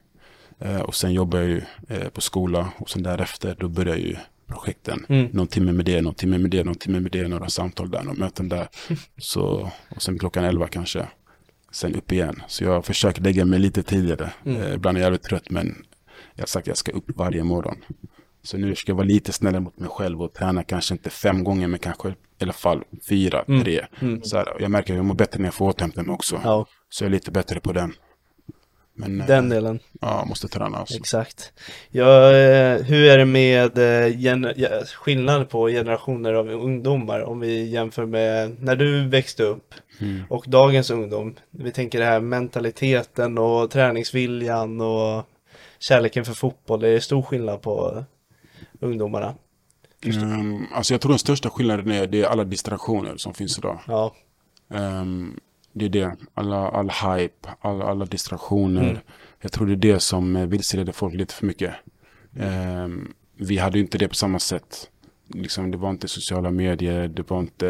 Eh, och sen jobbar jag ju eh, på skola och sen därefter då börjar ju projekten. Mm. Någon timme med det, någon timme med det, någon timme med det, några samtal där, några möten där. [LAUGHS] Så, och sen klockan elva kanske. Sen upp igen. Så jag försöker lägga mig lite tidigare. Mm. Eh, ibland är jag jävligt trött men jag har sagt att jag ska upp varje morgon. Så nu ska jag vara lite snällare mot mig själv och träna kanske inte fem gånger men kanske i alla fall fyra, Mm. tre. Mm. Så här, jag märker att jag mår bättre när jag får återhämta mig också. Ja. Så jag är lite bättre på den. Men, eh, Den delen. Ja, måste träna alltså. Exakt. Ja, eh, hur är det med eh, gen- ja, skillnad på generationer av ungdomar om vi jämför med när du växte upp Mm. och dagens ungdom? Vi tänker det här mentaliteten och träningsviljan och kärleken för fotboll. Är det stor skillnad på ungdomarna? Um, alltså jag tror den största skillnaden är, det är alla distraktioner som finns idag. Ja, Ehm, det är det. Alla, all hype, alla, alla distraktioner. Mm. Jag tror det är det som eh, vilseleder folk lite för mycket. Ehm, vi hade inte det på samma sätt. Liksom, det var inte sociala medier, det var inte,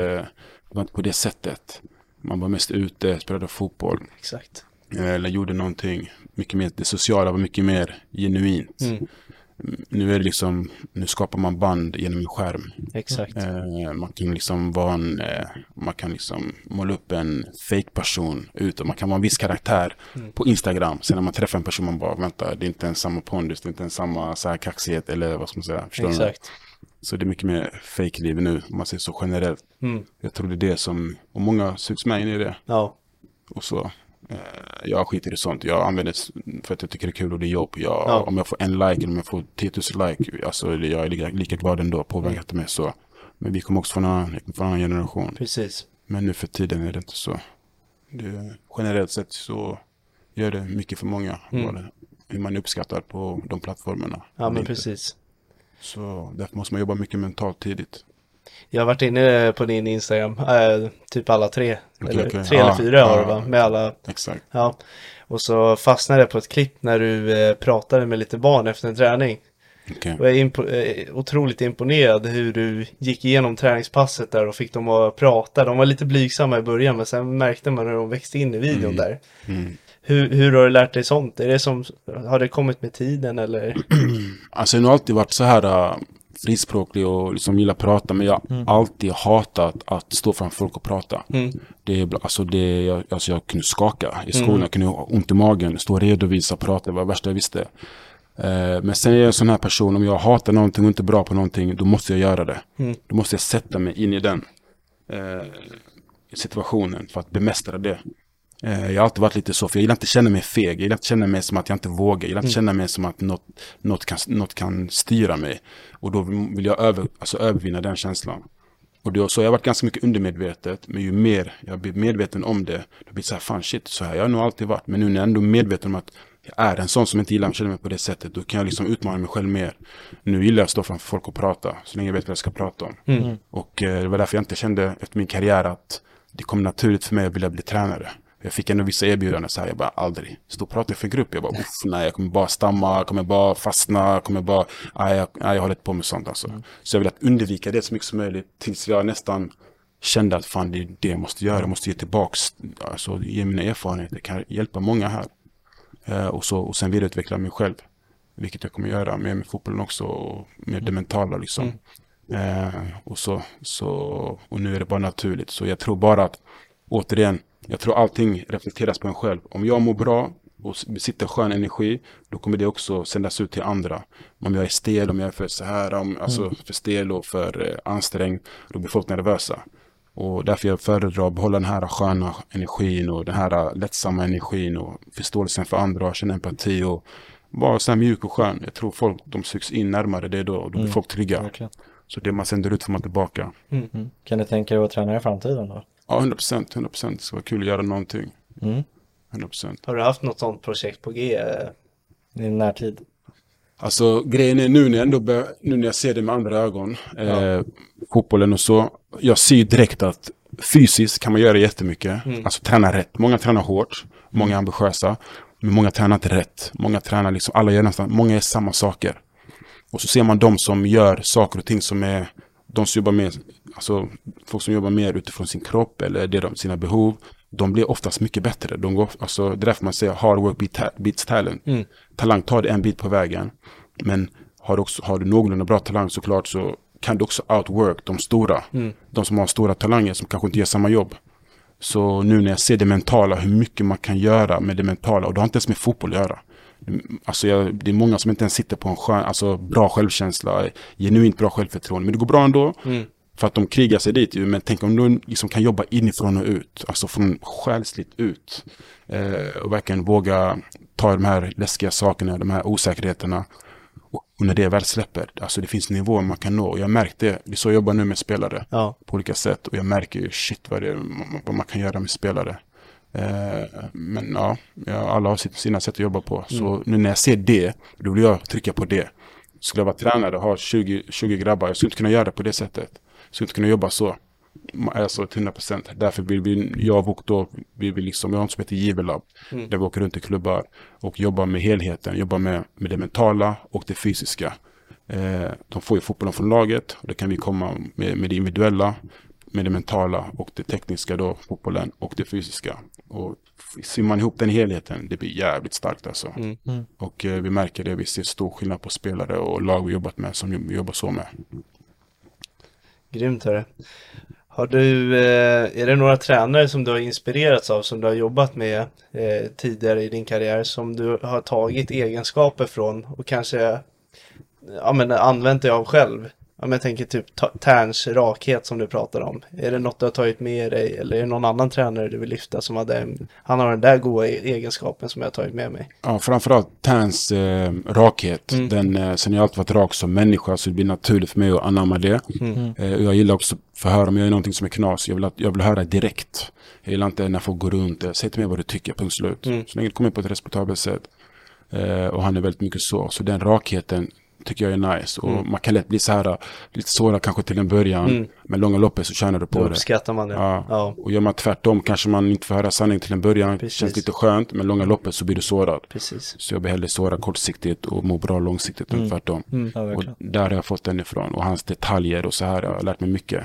det var inte på det sättet. Man var mest ute, spelade fotboll. exakt. Eller gjorde någonting. Mycket mer, det sociala var mycket mer genuint. Mm, Nu är det liksom, nu skapar man band genom en skärm. exakt. Eh, man kan liksom vara en, eh, man kan liksom måla upp en fake person ut och man kan vara en viss karaktär Mm. på Instagram. Sen när man träffar en person man bara, vänta, det är inte ens samma pondus, det är inte ens samma så här kaxighet eller vad ska man säga. Förstår du? Exakt. Så det är mycket mer fake liv nu, om man säger så generellt. Mm, Jag tror det är det som, och många sugs med in i det. ja, Och så. Eh, jag skiter i sånt. Jag använder det för att jag tycker det är kul och det är jobb. Jag, Ja. Om jag får en like eller om jag får 10 000 like. Alltså jag är lika, lika glad ändå. Påverkar inte mig så. Men vi kommer också från en annan, från en annan generation. precis. Men nu för tiden är det inte så. Det, generellt sett så gör det mycket för många. Mm. det- Hur man är uppskattad på de plattformarna. Ja, men precis. Så därför måste man jobba mycket mentalt tidigt. Jag har varit inne på din Instagram, äh, typ alla tre. Okej, eller okej. tre Ja, eller fyra ja. du va? Med alla, Exakt. ja. Och så fastnade jag på ett klipp när du eh, pratade med lite barn efter en träning. Okej. Och jag är impo- eh, otroligt imponerad hur du gick igenom träningspasset där och fick dem att prata. De var lite blygsamma i början men sen märkte man hur de växte in i videon Mm. där. Mm. Hur, hur har du lärt dig sånt? Är det som, har det kommit med tiden eller? [CLEARS THROAT] Alltså jag har alltid varit så här äh, frispråklig och liksom gillar att prata. Men jag har alltid hatat att stå framför folk och prata. Mm. Det, alltså det, jag, alltså jag kunde skaka i skolan. Mm. Jag kunde ha ont i magen. Stå och redovisa och prata. Det var det värsta jag visste. Eh, men sen är jag en sån här person. Om jag hatar någonting och inte är bra på någonting. Då måste jag göra det. Mm. Då måste jag sätta mig in i den eh, situationen för att bemästra det. Eh, jag har alltid varit lite så, för jag gillar inte känna mig feg. Jag gillar inte känna mig som att jag inte vågar. Jag gillar inte känna mig som att något, något, kan, något kan styra mig. Och då vill jag över, alltså övervinna den känslan. Och då, så har jag varit ganska mycket undermedvetet. Men ju mer jag blir medveten om det, då blir det så här, fan shit, så här jag har nog alltid varit. Men nu när jag ändå är medveten om att jag är en sån som inte gillar att känna mig på det sättet, då kan jag liksom utmana mig själv mer. Nu gillar jag att stå framför folk och prata, så länge jag vet vad jag ska prata om. Mm. Och eh, det var därför jag inte kände efter min karriär att det kom naturligt för mig att vilja bli tränare. Jag fick ändå vissa erbjudanden så här, jag bara aldrig. Stå och prata för grupp. Jag bara, uff, nej, jag kommer bara stamma, jag kommer bara fastna, jag kommer bara, nej, jag, nej, jag håller inte på med sånt alltså. Så jag vill att undvika det så mycket som möjligt tills jag nästan kände att fan, det är det jag måste göra. Jag måste ge tillbaks, alltså ge mina erfarenheter, det kan hjälpa många här. Eh, och, så, och sen vidareutveckla mig själv. Vilket jag kommer göra med, med fotbollen också och med det mentala liksom. Eh, och, så, så, och nu är det bara naturligt. Så jag tror bara att, återigen, jag tror allting reflekteras på en själv. Om jag mår bra och besitter skön energi, då kommer det också sändas ut till andra. Om jag är stel, om jag är för så här, om, alltså för stel och för eh, ansträngd, då blir folk nervösa. Och därför jag föredrar att behålla den här sköna energin och den här lättsamma energin och förståelsen för andra och känna empati och vara så här mjuk och skön. Jag tror folk, de sugs in närmare det då och då blir folk trygga. Verkligen. Så det man sänder ut får man tillbaka. Mm. Kan du tänka dig att träna i framtiden då? Ja, 100 procent, 100 procent. Det ska vara kul att göra någonting. Mm. 100 procent. Har du haft något sånt projekt på G? I närtid? Alltså grejen är nu när jag ändå bör, nu när jag ser det med andra ögon, eh, fotbollen och så. Jag ser ju direkt att fysiskt kan man göra jättemycket. Alltså träna rätt. Många tränar hårt, många är ambitiösa. Men många tränar inte rätt. Många tränar liksom, alla gör nästan, många är samma saker. Och så ser man de som gör saker och ting som är, de som jobbar med, alltså folk som jobbar mer utifrån sin kropp eller det de, sina behov. De blir oftast mycket bättre. De går, alltså, det är därför man säger hard work beats talent. Talang tar det en bit på vägen. Men har du, också, har du någorlunda bra talang såklart så kan du också outwork de stora. De som har stora talanger som kanske inte gör samma jobb. Så nu när jag ser det mentala, hur mycket man kan göra med det mentala. Och det har inte ens med fotboll att göra. Alltså jag, det är många som inte ens sitter på en skön, alltså bra självkänsla, genuint bra självförtroende. Men det går bra ändå. För att de krigar sig dit ju, men tänk om de liksom kan jobba inifrån och ut. Alltså från själsligt ut. Eh, och verkligen våga ta de här läskiga sakerna, de här osäkerheterna. Och när det väl släpper, alltså det finns nivåer man kan nå. Och jag märkte det, det är så jag jobbar nu med spelare. Ja. På olika sätt. Och jag märker ju shit vad, det, vad man kan göra med spelare. Eh, men ja, alla har sina sätt att jobba på. Så nu när jag ser det, då vill jag trycka på det. Skulle jag vara tränare och ha 20, 20 grabbar, jag skulle inte kunna göra det på det sättet. Skulle inte kunna jobba så. Alltså till 100 procent. Därför vill vi, jag och då, vi vill liksom, jag har något som heter Givelab. Där vi åker runt i klubbar och jobbar med helheten. Jobbar med, med det mentala och det fysiska. Eh, de får ju fotbollen från laget och då kan vi komma med, med det individuella, med det mentala och det tekniska då, fotbollen och det fysiska. Och ser man ihop den helheten, det blir jävligt starkt alltså. Mm. Och eh, vi märker det, vi ser stor skillnad på spelare och lag vi jobbat med som vi jobbar så med. Grymt hörru. Har du, eh, är det några tränare som du har inspirerats av, som du har jobbat med eh, tidigare i din karriär, som du har tagit egenskaper från och kanske ja, men använt dig av själv? Ja, men jag tänker typ Terns rakhet som du pratar om. Är det något du har tagit med dig eller är det någon annan tränare du vill lyfta som hade, han har den där goda e- egenskapen som jag har tagit med mig? Ja, framförallt Terns eh, rakhet. Mm. Den, eh, sen jag alltid varit rak som människa så det blir naturligt för mig att anamma det. Mm. Eh, och jag gillar också att få höra om jag gör någonting som är knas. Jag vill, att, jag vill höra direkt. Jag gillar inte när folk går runt. Eh, Säg till mig vad du tycker, punkt slut. Mm. Så länge det kommer på ett respektabelt sätt. Eh, och han är väldigt mycket så. Så den rakheten tycker jag är nice. Och man kan lätt bli så här lite sårad kanske till en början. Mm. Men långa loppet så tjänar du på Då det. uppskattar man det. Ja. ja. Och gör man tvärtom kanske man inte får höra sanning till en början. Precis. Känns lite skönt. Men långa loppet så blir du sårad. Precis. Så jag blir hellre sårad kortsiktigt och må bra långsiktigt än tvärtom. Ja, Och där har jag fått den ifrån. Och hans detaljer och så här. Jag har lärt mig mycket.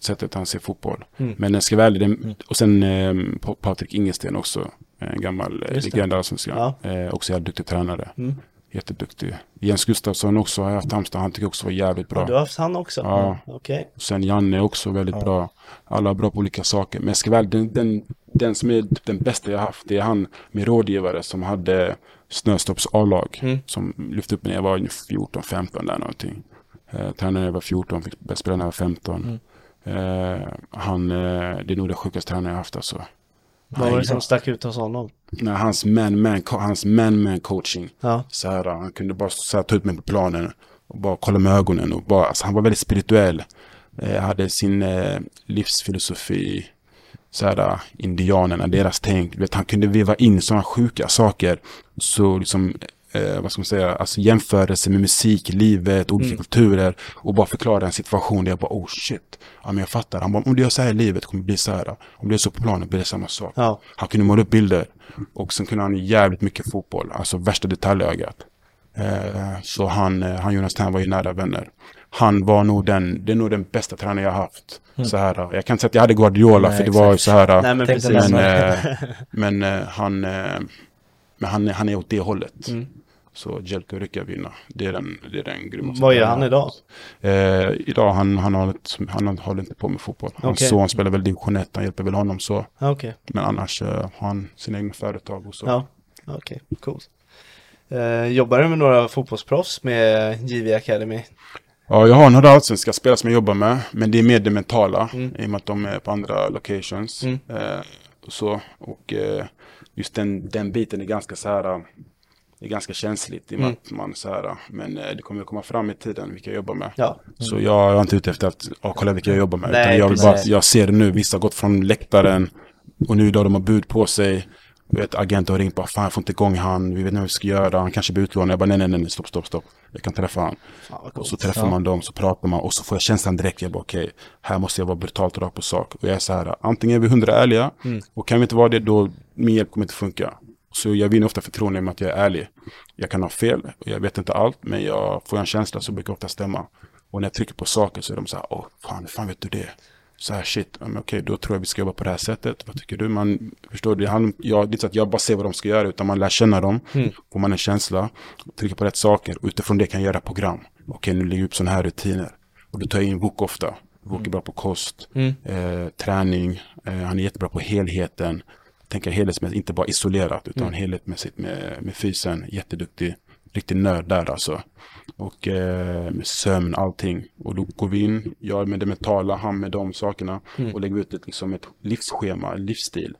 Sättet han ser fotboll. Mm. Men den ska ärlig. Den, och sen eh, Pa- Patrik Ingesten också. En gammal eh, legend i Allsvenskan. Ja. Eh, också jävligt duktig tränare. Mm. Jätteduktig. Jens Gustafsson också har jag haft Halmstad. Han tycker också var jävligt bra. Ja, du har haft han också? Ja. Okej. Och sen Janne också väldigt bra. Alla bra på olika saker. Men jag ska väl, den, den, den som är den bästa jag haft, det är han med rådgivare som hade Snöstorps A-lag. Mm. Som lyfte upp mig när jag var 14-15 där någonting. Eh, tränade när jag var 14, fick spela när jag var 15. Eh, han, eh, det är nog det sjukaste tränaren jag haft alltså. Vad var det som stack ut hos honom? Nej, hans man-man hans man-man coaching. Ja. Så här, han kunde bara så här, ta ut mig på planen och bara kolla med ögonen. Och bara, alltså, han var väldigt spirituell. Eh, hade sin eh, livsfilosofi. Så här, eh, indianerna, deras tänk. Vet, han kunde veva in sådana sjuka saker. Så liksom, eh, vad ska man säga, alltså jämförelse med musik, livet, olika kulturer. Och bara förklara en situation där jag bara, oh shit. Ja men jag fattar. Han bara, om du gör så här i livet kommer det bli så här. Om du gör så på planen blir det samma sak. Ja. Han kunde måla upp bilder. Och sen kunde han jävligt mycket fotboll. Alltså värsta detaljögat. Eh, så han, eh, han Jonas Tern var ju nära vänner. Han var nog den, det är nog den bästa tränaren jag har haft. Så här, jag kan inte säga att jag hade Guardiola Nej, för det var ju så här. Nej men men eh, [LAUGHS] men eh, han, eh, men han, han är åt det hållet. Mm. Så Jelko Rykavina, det är den, det är den grymmaste. Vad gör han har idag? Eh, idag han, han, håller inte, han håller inte på med fotboll. Hans Okej. son spelar väl division 1, han hjälper väl honom så. Ja, Okej. Men annars eh, har han sina egna företag och så. Ja. Okej, coolt. Eh, jobbar du med några fotbollsproffs med JV Academy? Ja, jag har några allsvenska spelare som jag jobbar med. Men det är mer det mentala. Mm. I och med att de är på andra locations. Mm. Eh, och så. Och eh, just den, den biten är ganska så här. Det är ganska känsligt i och med Mm. att man så här. Men eh, det kommer att komma fram i tiden vilka jag jobbar med. Ja. Så jag är inte ute efter att ja, kolla vilka jag jobbar med. Nej, utan jag, vill bara, jag ser det nu. Vissa har gått från läktaren. Och nu idag de har bud på sig. Vet, agenten har ringt bara, fan jag får inte igång han. Vi vet inte vad vi ska göra. Han kanske blir utlånad. Jag bara, nej, nej, nej, stopp, stopp, stopp. Jag kan träffa han. Vad Och så träffar Ja. man dem, så pratar man och så får jag känslan direkt. Jag bara okej, här måste jag vara brutalt rak på sak. Och jag är så här, antingen är vi hundra ärliga Mm. och kan vi inte vara det då, min hjälp kommer inte funka. Så jag vinner ofta förtroende med att jag är ärlig. Jag kan ha fel jag vet inte allt, men jag får en känsla så brukar ofta stämma. Och när jag trycker på saker så är de så här, åh fan, fan vet du det? Så här shit, men okej, då tror jag vi ska jobba på det här sättet. Vad tycker du? Man förstår, det, han, jag, det är så att jag bara ser vad de ska göra, utan man lär känna dem. Mm. Får man en känsla, trycker på rätt saker och utifrån det kan jag göra program. Okej, nu lägger jag upp sådana här rutiner. Och då tar jag in Wok ofta. Wok är bra på kost, Mm. eh, träning, eh, han är jättebra på helheten. Tänka helhetsmässigt, inte bara isolerat, utan Mm. helhetsmässigt med, med fysen. Jätteduktig, riktig nörd där alltså. Och eh, med sömn, allting. Och då går vi in, jag med det mentala, han med de sakerna. Mm. Och lägger ut ett, liksom ett livsschema, en livsstil.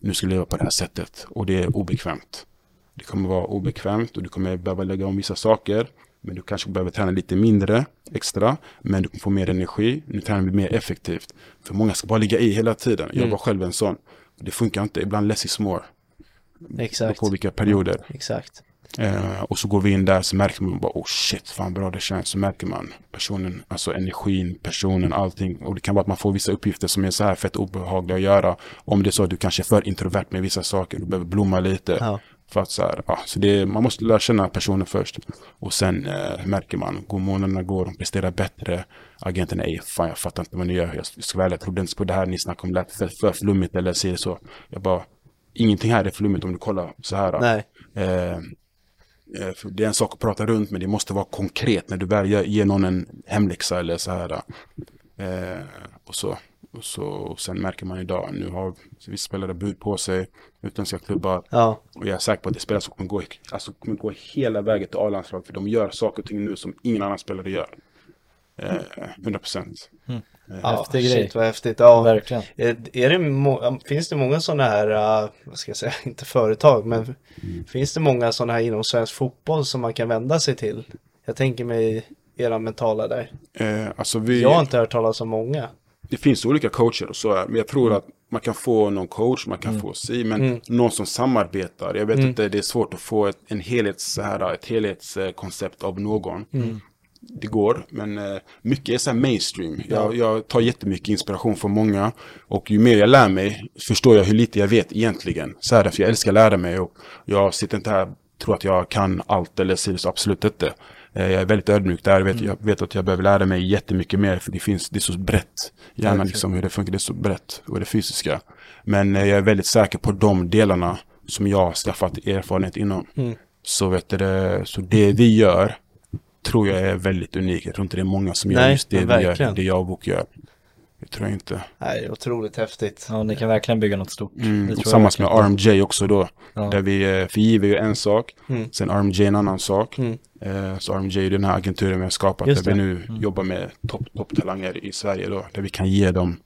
Nu ska jag leva på det här sättet. Och det är obekvämt. Det kommer vara obekvämt och du kommer behöva lägga om vissa saker. Men du kanske behöver träna lite mindre extra. Men du kommer få mer energi. Nu tränar vi mer effektivt. För många ska bara ligga i hela tiden. Jag Mm. var själv en sån. Det funkar inte. Ibland less is more. Exakt. på vilka perioder. Exakt. Eh, och så går vi in där så märker man bara oh shit fan bra det känns. Så märker man personen, alltså energin, personen, allting. Och det kan vara att man får vissa uppgifter som är så här fett obehagliga att göra. Om det är så att du kanske är för introvert med vissa saker. Du behöver blomma lite. Ja. För att så här, ja, så det, man måste lära känna personen först. Och sen eh, märker man, går månaderna går, de presterar bättre. Agenten är, fan jag fattar inte vad ni gör. Jag ska väl, jag trodde inte på det här ni snackade om. Lät för, för flummigt eller säger så. Jag bara, ingenting här är flummigt om du kollar så här. Nej. Eh, eh, det är en sak att prata runt men det måste vara konkret när du väl ger någon en hemläxa eller så här. Eh, och så. Och så och sen märker man idag, nu har vi spelare bud på sig, utländska klubbar. Ja. Och jag är säker på att det är spelare som kommer gå, alltså, kommer gå hela vägen till A-landslag för de gör saker och ting nu som ingen annan spelare gör. Eh, 100 procent. ja. Häftig grej. Shit vad häftigt. Ja. Verkligen. Är, är det finns det många sådana här, uh, vad ska jag säga, [LAUGHS] inte företag, men finns det många sådana här inom svensk fotboll som man kan vända sig till? Jag tänker mig era mentala där. Eh, alltså vi, Jag har inte hört talas om många. Det finns olika coacher och så, men jag tror att man kan få någon coach, man kan få si, men Mm. någon som samarbetar. Jag vet inte, det är svårt att få ett, en helhets, så här, ett helhetskoncept av någon. Mm. Det går, men eh, mycket är så här mainstream. Jag, jag tar jättemycket inspiration från många och ju mer jag lär mig förstår jag hur lite jag vet egentligen. Så här, för jag älskar att lära mig och jag sitter inte här och tror att jag kan allt eller så absolut inte. Eh, Jag är väldigt ödmjuk där. Jag vet, jag vet att jag behöver lära mig jättemycket mer för det finns, det är så brett. Gärna liksom hur det funkar, det är så brett och det fysiska. Men eh, jag är väldigt säker på de delarna som jag har skaffat erfarenhet inom. Så vet du så det vi gör tror jag är väldigt unikt. Jag tror inte det är många som gör Nej, just det vi gör, det jag och Book gör. Det tror jag inte. Nej, otroligt häftigt. Ja, ni kan verkligen bygga något stort. Mm, Det och tror jag Tillsammans med. RMJ också då. Ja. Där vi, eh, för JV är ju en sak, Mm. sen RMJ en annan sak. Mm. Eh, Så RMJ är den här agenturen vi har skapat Just där vi nu jobbar med topp topptalanger i Sverige då. Där vi kan ge dem,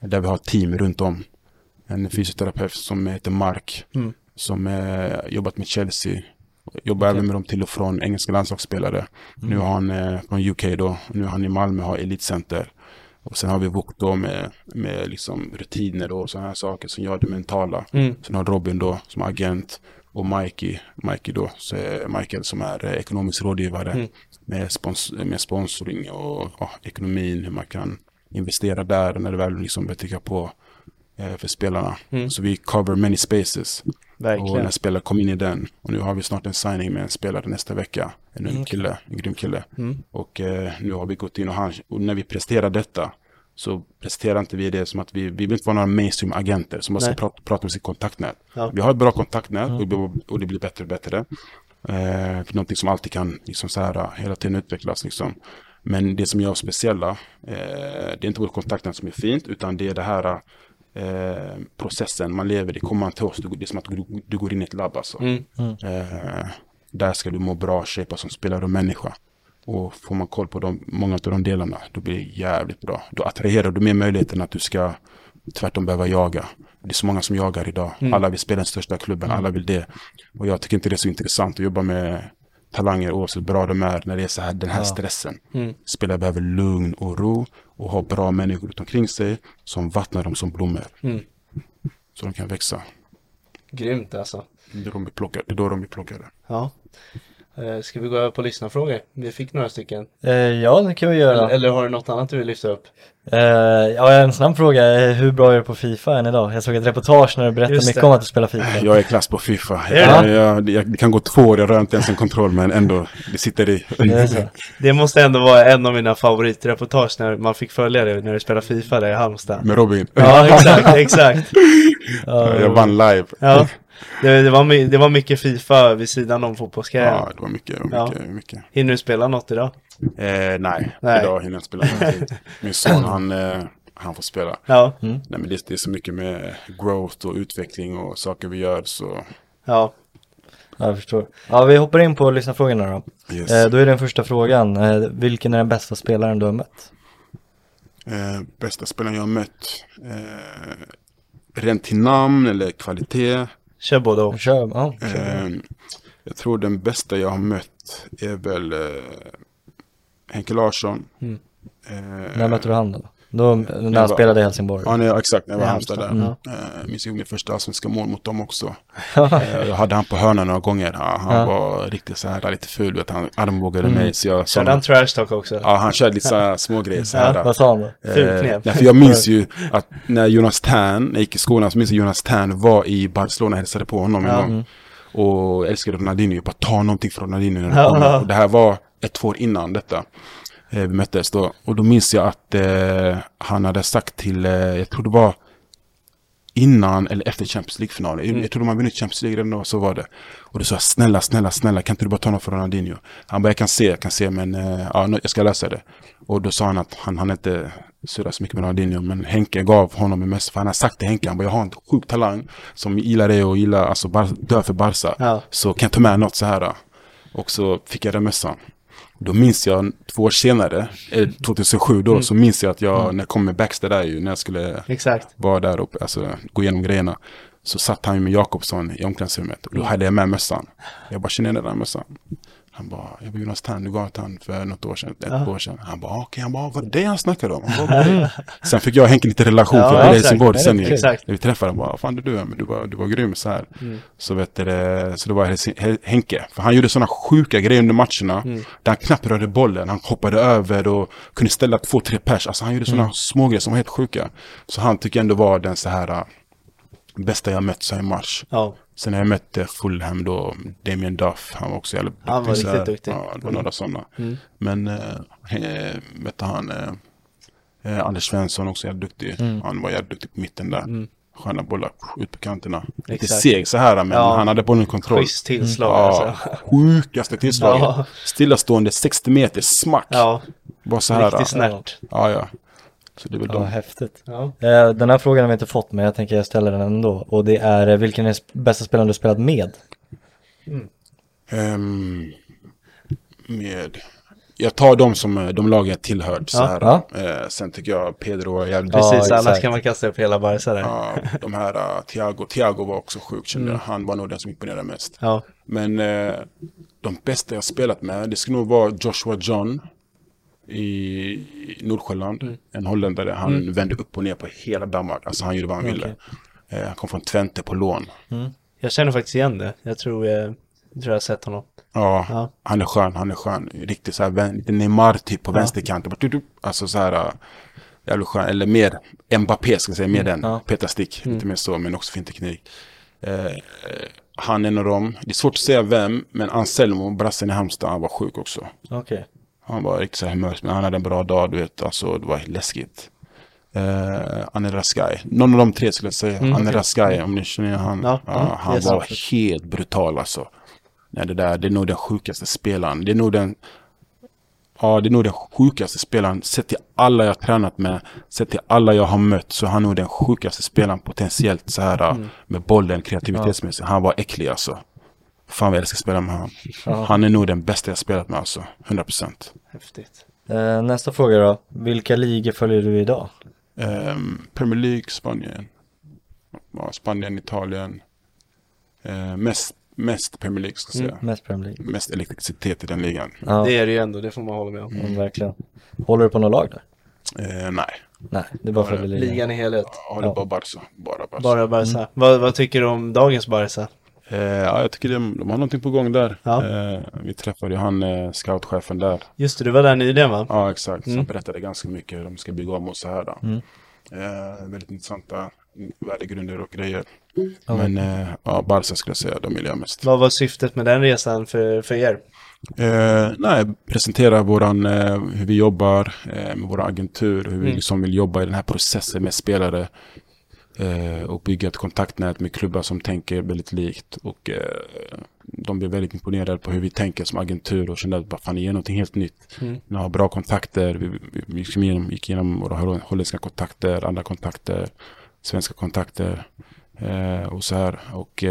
där vi har ett team runt om. En fysioterapeut som heter Mark, Mm. som eh, jobbat med Chelsea. Jobbar Okej. även med dem till och från engelska landslagsspelare. Nu har han eh, från UK då, nu är han i Malmö har Elitcenter. Och sen har vi Vok då med, med liksom rutiner och sådana här saker som gör det mentala. Mm. Sen har Robin då som agent och Mikey, Mikey då, så Michael som är eh, ekonomisk rådgivare Mm. med, spons med sponsring och ja, ekonomin, hur man kan investera där när det väl liksom börjar trycka på eh, för spelarna. Mm. Så vi cover many spaces. Och Verkligen. när spelare kom in i den. Och nu har vi snart en signing med en spelare nästa vecka. En ung kille, en grym kille. Mm. Och eh, nu har vi gått in och, han, och när vi presterar detta så presenterar inte vi det som att vi, vi vill inte vara några mainstream-agenter som bara ska prata, prata med sitt kontaktnät. Ja. Vi har ett bra kontaktnät och, det blir- och det blir bättre och bättre. Eh, någonting som alltid kan liksom så här, hela tiden utvecklas. Liksom. Men det som gör oss speciella, eh, det är inte vårt kontaktnät som är fint, utan det är det här eh, processen man lever i. Kommer man till oss, det är som att du, du går in i ett labb alltså. Mm. Eh, där ska du må bra, shape som spelare och människa. Och får man koll på de, många av de delarna, då blir det jävligt bra. Då attraherar du med möjligheten att du ska tvärtom behöva jaga. Det är så många som jagar idag. Alla vill spela den största klubben, alla vill det. Och jag tycker inte det är så intressant att jobba med talanger oavsett hur bra de är när det är så här, den här Ja. stressen. Mm. Spelare behöver lugn och ro och ha bra människor runt omkring sig som vattnar dem som blommor. Mm. Så de kan växa. Grymt alltså. Det är, då de plockade. Det är då de blir plockade. Ja. Eh, Ska vi gå över på lyssnarfrågor? Vi fick några stycken. Eh, ja, det kan vi göra. Eller, eller har du något annat du vill lyfta upp? Eh, ja, en snabb fråga. Hur bra är du på Fifa än idag? Jag såg ett reportage när du berättade Just mycket det. om att du spelar Fifa. Jag är klass på Fifa. Är Jag, det? jag, jag, det kan gå två år, jag rör inte ens en kontroll, men ändå, det sitter i. Det måste ändå vara en av mina favoritreportage när man fick följa det när du spelade Fifa där i Halmstad. Med Robin. Ja, exakt, exakt. Ja, Jag vann live. Ja, det, det, var, det var mycket Fifa vid sidan om fotbollskarriären. Ja, det var mycket. Var Ja. mycket, mycket. Hinner du spela något idag? Eh, nej, Nej. idag hinner jag inte spela någonting. Min son, [CLEARS THROAT] han, eh, han får spela. Ja, Nej, men det, det är så mycket med growth och utveckling och saker vi gör, så ja. Ja, jag förstår. Ja, vi hoppar in på lyssnarfrågorna då. Yes. Eh, då är den första frågan, eh, vilken är den bästa spelaren du har mött? Eh, bästa spelaren jag har mött. Eh, rent till namn eller kvalitet. Kör både och. Kör, ja, kör. Eh, jag tror den bästa jag har mött är väl eh, Henke Larsson. Mm. Eh, När mötte du han då? Då när han var- spelade i Helsingborg? Ja, nej, exakt. När jag var i Halmstad där. Halmstad, Eh, minns jag mitt första allsvenska mål mot dem också. Eh, jag hade han på hörnan några gånger. Ja, han Ja. var riktigt så här lite ful. Vet, han armbågade Mm. mig. Så jag Körde han trash talk också? ja, han körde lite så här små grejer så här. Vad sa han då? Fult knep. nej, för jag minns ju [LAUGHS] att när Jonas Tern, när jag gick i skolan, så minns jag Jonas Tern var i Barcelona och hälsade på honom en Ja. gång. Mm. Och jag älskade Ronaldinho, bara ta någonting från Ronaldinho när Ja. kommer. Och det här var ett två år innan detta. Eh, vi möttes då. Och då minns jag att eh, han hade sagt till, eh, jag tror det var innan eller efter Champions League-finalen. Mm. Jag tror de hade vunnit Champions League redan då, så var det. Och då sa jag snälla, snälla, snälla, kan inte du bara ta något från Ronaldinho? Han bara, jag kan se, jag kan se, men eh, ja, jag ska lösa det. Och då sa han att han, han inte surra så mycket med Ronaldinho, men Henke gav honom en mest, för han har sagt till Henke, han bara, jag har en sjuk talang som gillar det och gillar, alltså bar, dör för Barca. Ja. Så kan jag ta med något så här. Och så fick jag den mössan. Då minns jag två år senare, eh, 2007 då, så minns jag att jag, när jag kom med Baxter där ju, när jag skulle Exakt. vara där uppe, alltså gå igenom grejerna. Så satt han med Jakobsson i omklädningsrummet och då hade jag med mössan. Jag bara, känner den där mössan? Han bara, jag var Jonas Tern, du till han för något år sedan, ett Ja. år sedan. Han bara, okej, han bara, vad var det han snackade om? Han bara, [LAUGHS] sen fick jag och Henke lite relation, Ja, för jag var i. Helsingborg sen det. När vi träffade honom, bara, fan är du? Men du var, du var grym så här. Mm. Så vet du, det, så det var Henke. För han gjorde sådana sjuka grejer under matcherna. Mm. Där han knappt rörde bollen. Han hoppade över och kunde ställa två, tre pers. Alltså han gjorde sådana små grejer som var helt sjuka. Så han tycker ändå var den så här äh, bästa jag mött så i mars. Ja. Sen när jag mötte Fulham då, Damien Duff, han var också jävligt Han var riktigt duktig. Ja, det var några sådana. Mm. Men äh, äh, mötte han äh, Anders Svensson också jävligt duktig. Mm. Han var jävligt duktig på mitten där. Mm. Sköna bollar ut på kanterna. Lite seg så här men Ja. han hade bollen kontroll. Schysst tillslag Ja, alltså. sjukaste tillslaget. Ja. Stillastående 60 meter, smack. Ja, Bara så här. riktigt snärt. Ja, ja. Så det är väl Ja, de. häftigt. Ja. Eh, Den här frågan har vi inte fått, men jag tänker jag ställer den ändå. Och det är, eh, vilken är bästa spelaren du spelat med? Ehm, med... Jag tar dem som eh, de lag jag tillhört. Så Ja. här. Ja. Eh, sen tycker jag Pedro är jävligt Ja, Precis, annars exakt. kan man kasta upp hela Barca där. Ja, de här uh, Thiago, Thiago var också sjuk kände Mm. jag. Han var nog den som imponerade mest. Ja, Men eh, de bästa jag spelat med, det skulle nog vara Joshua John i Nordsjälland. Mm. En holländare. Han vände upp och ner på hela Danmark. Alltså han gjorde vad han ville. Eh, han kom från Twente på lån. jag känner faktiskt igen det. Jag tror jag, jag, tror jag har sett honom. Ja, Ja. han är skön, han är skön. Riktigt så här, lite Neymar typ på Ja. vänsterkanten. Alltså så här, äh, jävligt skön. Eller mer Mbappé ska jag säga, mer den. ja. Peter Stick, Mm. lite mer så, men också fin teknik. Eh, eh, han är en av dem. Det är svårt att säga vem, men Anselmo, brassen i Halmstad, han var sjuk också. Okej. Han var riktigt så här humörs, men han hade en bra dag, du vet. Alltså, det var läskigt. Uh, Anne Raskai. Någon av de tre skulle jag säga. Mm, Anne okej. Raskai, om ni känner han. Ja, Ja, ja, han var absolut. helt brutal alltså. Nej, det där, det är nog den sjukaste spelaren. Det är nog den... Ja, det är nog den sjukaste spelaren. Sett till alla jag tränat med, sett till alla jag har mött, så han är nog den sjukaste spelaren potentiellt så här Mm. med bollen, kreativitetsmässigt. Han var äcklig alltså. Fan vad jag älskar att spela med honom. Ja. Han är nog den bästa jag spelat med alltså. 100%. Häftigt. Eh, nästa fråga då. Vilka ligor följer du idag? Ehm, Premier League, Spanien. Ja, Spanien, Italien. Eh, mest, mest Premier League ska jag säga. Mest Premier League. Mest elektricitet i den ligan. Ja, Det är det ju ändå, det får man hålla med om. mm, verkligen. Håller du på något lag där? Eh, nej, Nej, det är bara för att ligan. Ligan i helhet. jag håller Ja. bara Barca. Bara Barca. Bara Barca. Vad, vad tycker du om dagens Barca? Eh, ja, jag tycker de, de har någonting på gång där. Ja. Eh, vi träffade ju han, eh, scoutchefen där. Just det, du var där nyligen va? Ja, exakt. Så Mm. han berättade ganska mycket hur de ska bygga om och så här. Då. Mm. Eh, väldigt intressanta värdegrunder och grejer. Ja. Men eh, ja, Barca skulle jag säga, de gillar jag mest. Vad var syftet med den resan för, för er? Eh, nej, presentera våran, eh, hur vi jobbar eh, med vår agentur, hur vi Mm. liksom vill jobba i den här processen med spelare. Eh, och bygga ett kontaktnät med klubbar som tänker väldigt likt. Och eh, de blev väldigt imponerade på hur vi tänker som agentur och kände att bara, fan, ni är någonting helt nytt. Mm. Ni har bra kontakter, vi, vi, vi gick igenom, gick igenom våra holl- holländska kontakter, andra kontakter, svenska kontakter eh, och så här. Och,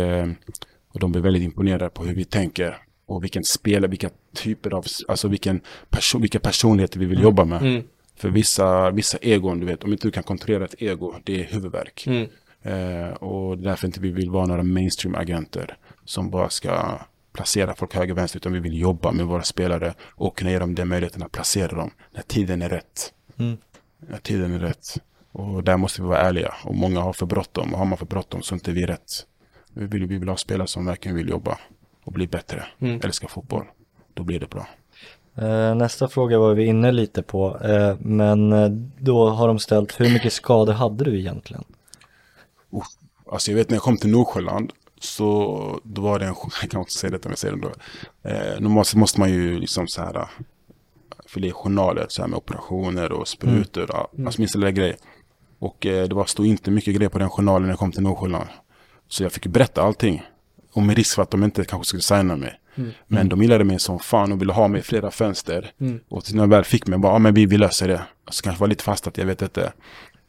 Och de blev väldigt imponerade på hur vi tänker och vilken spelare, vilka typer av, alltså vilken person, vilka personligheter vi vill jobba med. Mm. För vissa, vissa egon, du vet, om inte du kan kontrollera ett ego, det är huvudvärk. Mm. Eh, och därför inte vi vill vara några mainstream-agenter som bara ska placera folk höger och vänster, utan vi vill jobba med våra spelare och kunna ge dem den möjligheten att placera dem när tiden är rätt. Mm. När tiden är rätt. Och där måste vi vara ärliga. Och många har för bråttom. Och har man för bråttom så är inte vi rätt. Vi vill, vi vill ha spelare som verkligen vill jobba och bli bättre. Mm. Älskar fotboll. Då blir det bra. Eh, nästa fråga var vi inne lite på, eh, men eh, då har de ställt hur mycket skador hade du egentligen? Alltså jag vet när jag kom till Nordsjöland så då var det en, [LAUGHS] jag kan inte säga detta men jag säger det ändå. Eh, normalt måste man ju liksom så här, det är journaler så här med operationer och sprutor, mm. alltså minsta lilla grej. Och eh, det var, stod inte mycket grejer på den journalen när jag kom till Nordsjöland. Så jag fick berätta allting. Och med risk för att de inte kanske skulle signa mig. Mm. Men de gillade mig som fan och ville ha mig i flera fönster. Mm. Och när jag väl fick mig, bara, ja men vi, vi löser det. Så kanske var lite fast att jag vet inte.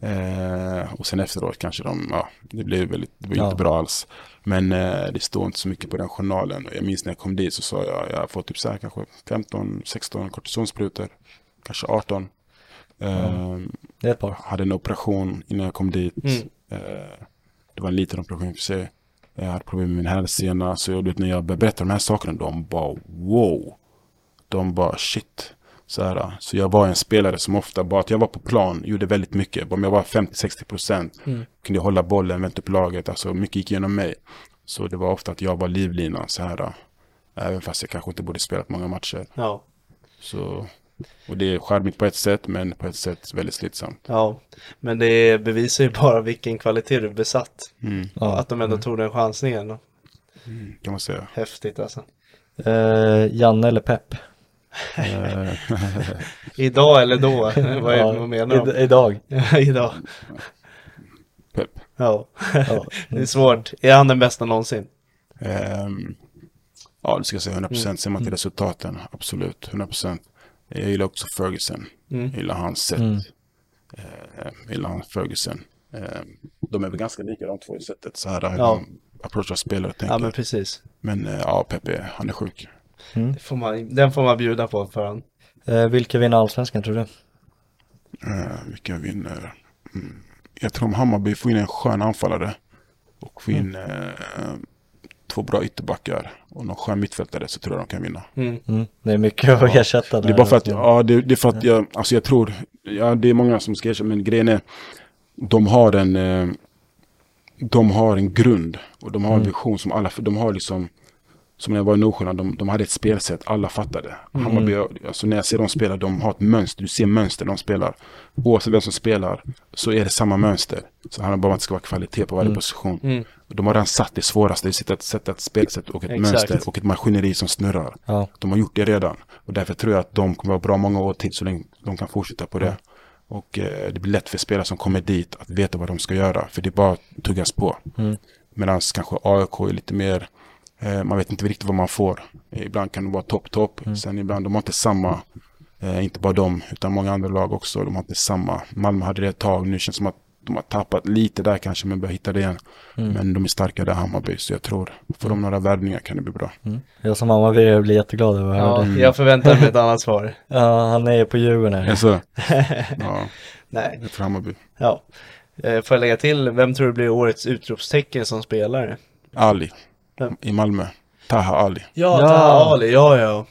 Eh, och sen efteråt kanske de, ja, det blev väldigt, det var Ja. inte bra alls. Men eh, det står inte så mycket på den journalen. Och jag minns när jag kom dit så sa jag, jag har fått typ så här kanske 15, 16 kortisonsprutor. Kanske 18. Eh, Det är ett par. hade en operation innan jag kom dit. Mm. Eh, det var en liten operation för sig. Jag hade problem med min hälsena. Så jag, vet, när jag berättade de här sakerna, de bara wow. De bara shit. Så, här, så jag var en spelare som ofta, bara att jag var på plan, gjorde väldigt mycket. Om jag var 50-60 procent, Mm. kunde jag hålla bollen, vänta upp laget. Alltså mycket gick genom mig. Så det var ofta att jag var livlinan så här. Även fast jag kanske inte borde spelat många matcher. Ja. Så, och det är charmigt på ett sätt, men på ett sätt väldigt slitsamt. ja, men det bevisar ju bara vilken kvalitet du besatt. Mm, Ja. Att de ändå tog den chansningen. då. kan man säga. Häftigt alltså. Eh, Janne eller Pepp? Eh, [LAUGHS] Idag eller då? vad, är, Ja, vad menar id- idag. de? [LAUGHS] Idag. Pep. Ja, Ja. [LAUGHS] det är svårt. Är han den bästa någonsin? Ehm, ja, det ska jag säga 100 procent. Ser man till resultaten, absolut 100 procent. Jag gillar också Ferguson. Mm. Jag gillar hans sätt. Mm. Eh, jag gillar hans Ferguson. Ehm, de är väl ganska lika de två i sättet. Så här, Ja. de approachar spelare och tänker. Ja, men men precis. eh, ja, Pepe, han är sjuk. Det får man, den får man bjuda på för han. Eh, vilka vinner allsvenskan tror du? Vilka vinner? Mm. Jag tror om Hammarby får in en skön anfallare. Och får in eh, två bra ytterbackar. Och någon skön mittfältare så tror jag de kan vinna. Mm. Mm. Det är mycket att ersätta där. Det är bara för att, ja, det, det är för att jag, alltså jag tror, ja det är många som ska erkänna, men grejen är, de har en, eh, de har en grund och de har en Mm. vision som alla, de har liksom, som när jag var i Nordsjön, de, de hade ett spelsätt, alla fattade. Hammarby, alltså när jag ser dem spela, de har ett mönster, du ser mönster de spelar. Oavsett vem som spelar så är det samma mönster. Så det handlar bara om att det ska vara kvalitet på varje Mm. position. Mm. De har redan satt det svåraste, det är att sätta ett spelsätt och ett Exakt. mönster och ett maskineri som snurrar. Ja. De har gjort det redan. Och därför tror jag att de kommer vara bra många år till så länge de kan fortsätta på det. Och eh, det blir lätt för spelare som kommer dit att veta vad de ska göra. För det är bara att tuggas på. Mm. Medan kanske AIK är lite mer, eh, man vet inte riktigt vad man får. Ibland kan det vara topp, topp. Sen ibland, de har inte samma, eh, inte bara de, utan många andra lag också. De har inte samma. Malmö hade det ett tag, nu känns det som att de har tappat lite där kanske, men börjar hitta det igen. Men de är starka där, Hammarby, så jag tror, får de några värvningar kan det bli bra. Mm. Jag som mamma blir, jätteglad över att Ja, det. jag förväntar mig ett annat svar. [LAUGHS] Ja, han är på Djurgården här. Alltså, [LAUGHS] ja, Nej, det är för Hammarby. ja. Eh, Får jag lägga till, vem tror du blir årets utropstecken som spelare? Ali Vem? i Malmö. Taha Ali. Ja, Ja. Taha Ali, ja, ja.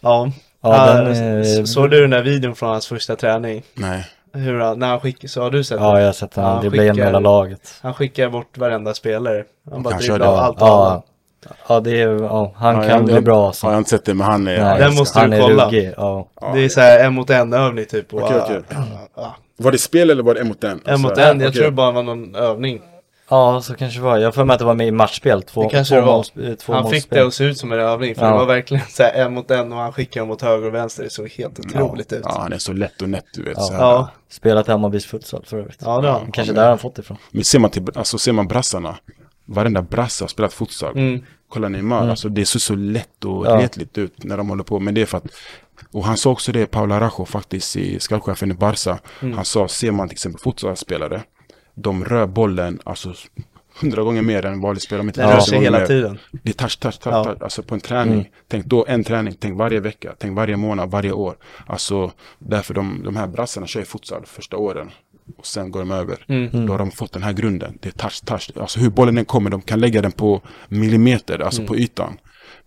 Ja, Ja, Ah, den är- s- Såg du den där videon från hans första träning? Nej. Hur han, när han skickar, så har du sett Ja, det? jag har sett Ja, honom han igenom skickar- hela laget. Han skickar bort varenda spelare. Han bara dribblar allt och alla. Ja, ja, det är, ja, han Ja, kan jag- bli jag- bra Ja, alltså. jag har inte sett det, men han är... Nej, ja, Den måste han. du kolla. ruggig. Ja. Ja, Det är så här en mot en övning typ. Och, okej. ja, Var det spel eller var det en mot en? en mot Alltså, en, jag okej. tror det bara var någon övning. Ja, så kanske det var. Jag för mig att det var med i matchspel. Två, Det kanske två det var. måls- eh, två han fick målspel. det att se ut som en övning. För Ja. det var verkligen så här en mot en och han skickade mot höger och vänster. Det såg helt otroligt ut. Ja, han är så lätt och nätt, du vet. Ja. Så här. Ja, Spelat Hammarbys futsal för övrigt. ja det har han. Kanske där han fått ifrån. Men ser man, till, alltså, ser man brassarna, varenda brasse har spelat futsal. Mm. Kolla Neymar, alltså det ser så lätt och Ja. retligt ut när de håller på. Men det är för att, och han sa också det, Paula Arajo faktiskt, i skallchefen i Barca. Han sa, ser man till exempel futsalspelare, de rör bollen, alltså hundra gånger mer än vanlig spelare. om inte rör sig hela mer. tiden. Det är touch, touch, touch, Ja. touch. Alltså på en träning. Mm. Tänk då en träning, tänk varje vecka, tänk varje månad, varje år. Alltså därför de, de här brassarna kör ju futsal första åren. Och sen går de över. Mm. Då har de fått den här grunden. Det är touch, touch. Alltså hur bollen än kommer, de kan lägga den på millimeter, alltså Mm. på ytan.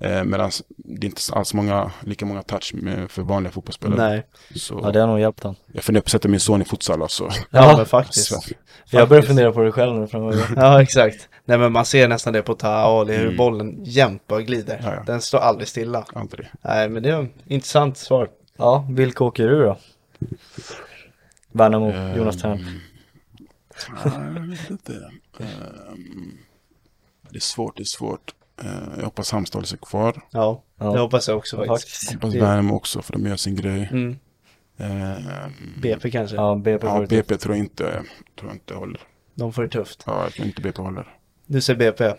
Eh, Medan det är inte alls många, lika många touch med, för vanliga fotbollsspelare. Nej, Så Ja, det har nog hjälpt han. jag funderar på att sätta min son i futsal alltså. [LAUGHS] ja, men faktiskt. Så, Jag börjar fundera på det själv nu framöver. [LAUGHS] Ja, exakt. Nej men man ser nästan det på Taha Ali, hur Mm. bollen jämt bara glider. Ja, ja. Den står aldrig stilla. aldrig. Nej men det är ett intressant svar. Ja, vilka åker du då? Värnamo, Ehm, Jonas Tern. Ja, jag vet inte. Ehm, det är svårt, det är svårt. Eh, jag hoppas Halmstad sig kvar. Ja, Ja. det hoppas jag också faktiskt. faktiskt. Hoppas Värnamo också, för de gör sin grej. Mm. Ehm, BP kanske. Ja, BP Ja, BP tror jag inte, tror jag inte håller. De får det tufft. Ja, jag tror inte BP håller. Du säger BP.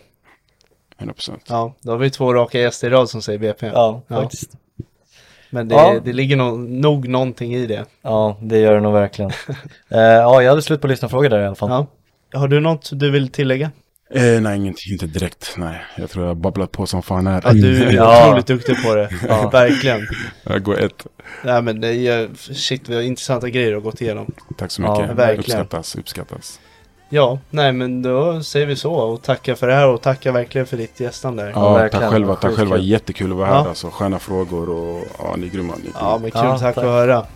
100%. Ja, då har vi två raka gäster i rad som säger BP. Ja, Ja. faktiskt. Men det, Ja. det ligger nog, nog någonting i det. Ja, det gör det nog verkligen. [LAUGHS] eh, ja, jag hade slut på lyssnarfrågor där i alla fall. Ja. Har du något du vill tillägga? Eh, nej, ingenting, inte direkt. Nej, jag tror jag har babblat på som fan här. Ja, du är Ja. otroligt duktig på det. Ja. Verkligen. Jag går ett. Nej men det är shit vad intressanta grejer att gått igenom. Tack så Ja, mycket. verkligen. Uppskattas, uppskattas. Ja, nej men då säger vi så och tackar för det här och tackar verkligen för ditt gästande. Ja, Ja, verkligen. tack själva, tack själva. Jättekul att vara här Ja. alltså. Sköna frågor och ja, ni är grymma. Ni är grymma. men kul, Ja, tack, tack. att höra.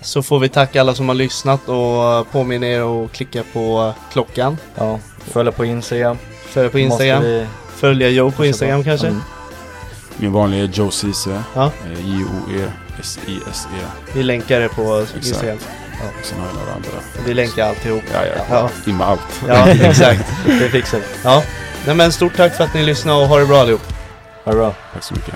Så får vi tacka alla som har lyssnat och påminna er att klicka på klockan. Ja, följa på Instagram. Följa på Instagram. Vi Följa Joe på Instagram kanske. Mm. Min vanliga är Joe Ceesay. Ja. Eh, J-O-E-S-I-S-E. Vi länkar det på Exakt. Instagram. Sen har jag några andra. Vi länkar alltihop. Ja, ja. Ja. In med allt. Ja, exakt. [LAUGHS] Det fixar vi. Ja. Nej men stort tack för att ni lyssnade och ha det bra allihop. Ha det bra. Tack så mycket.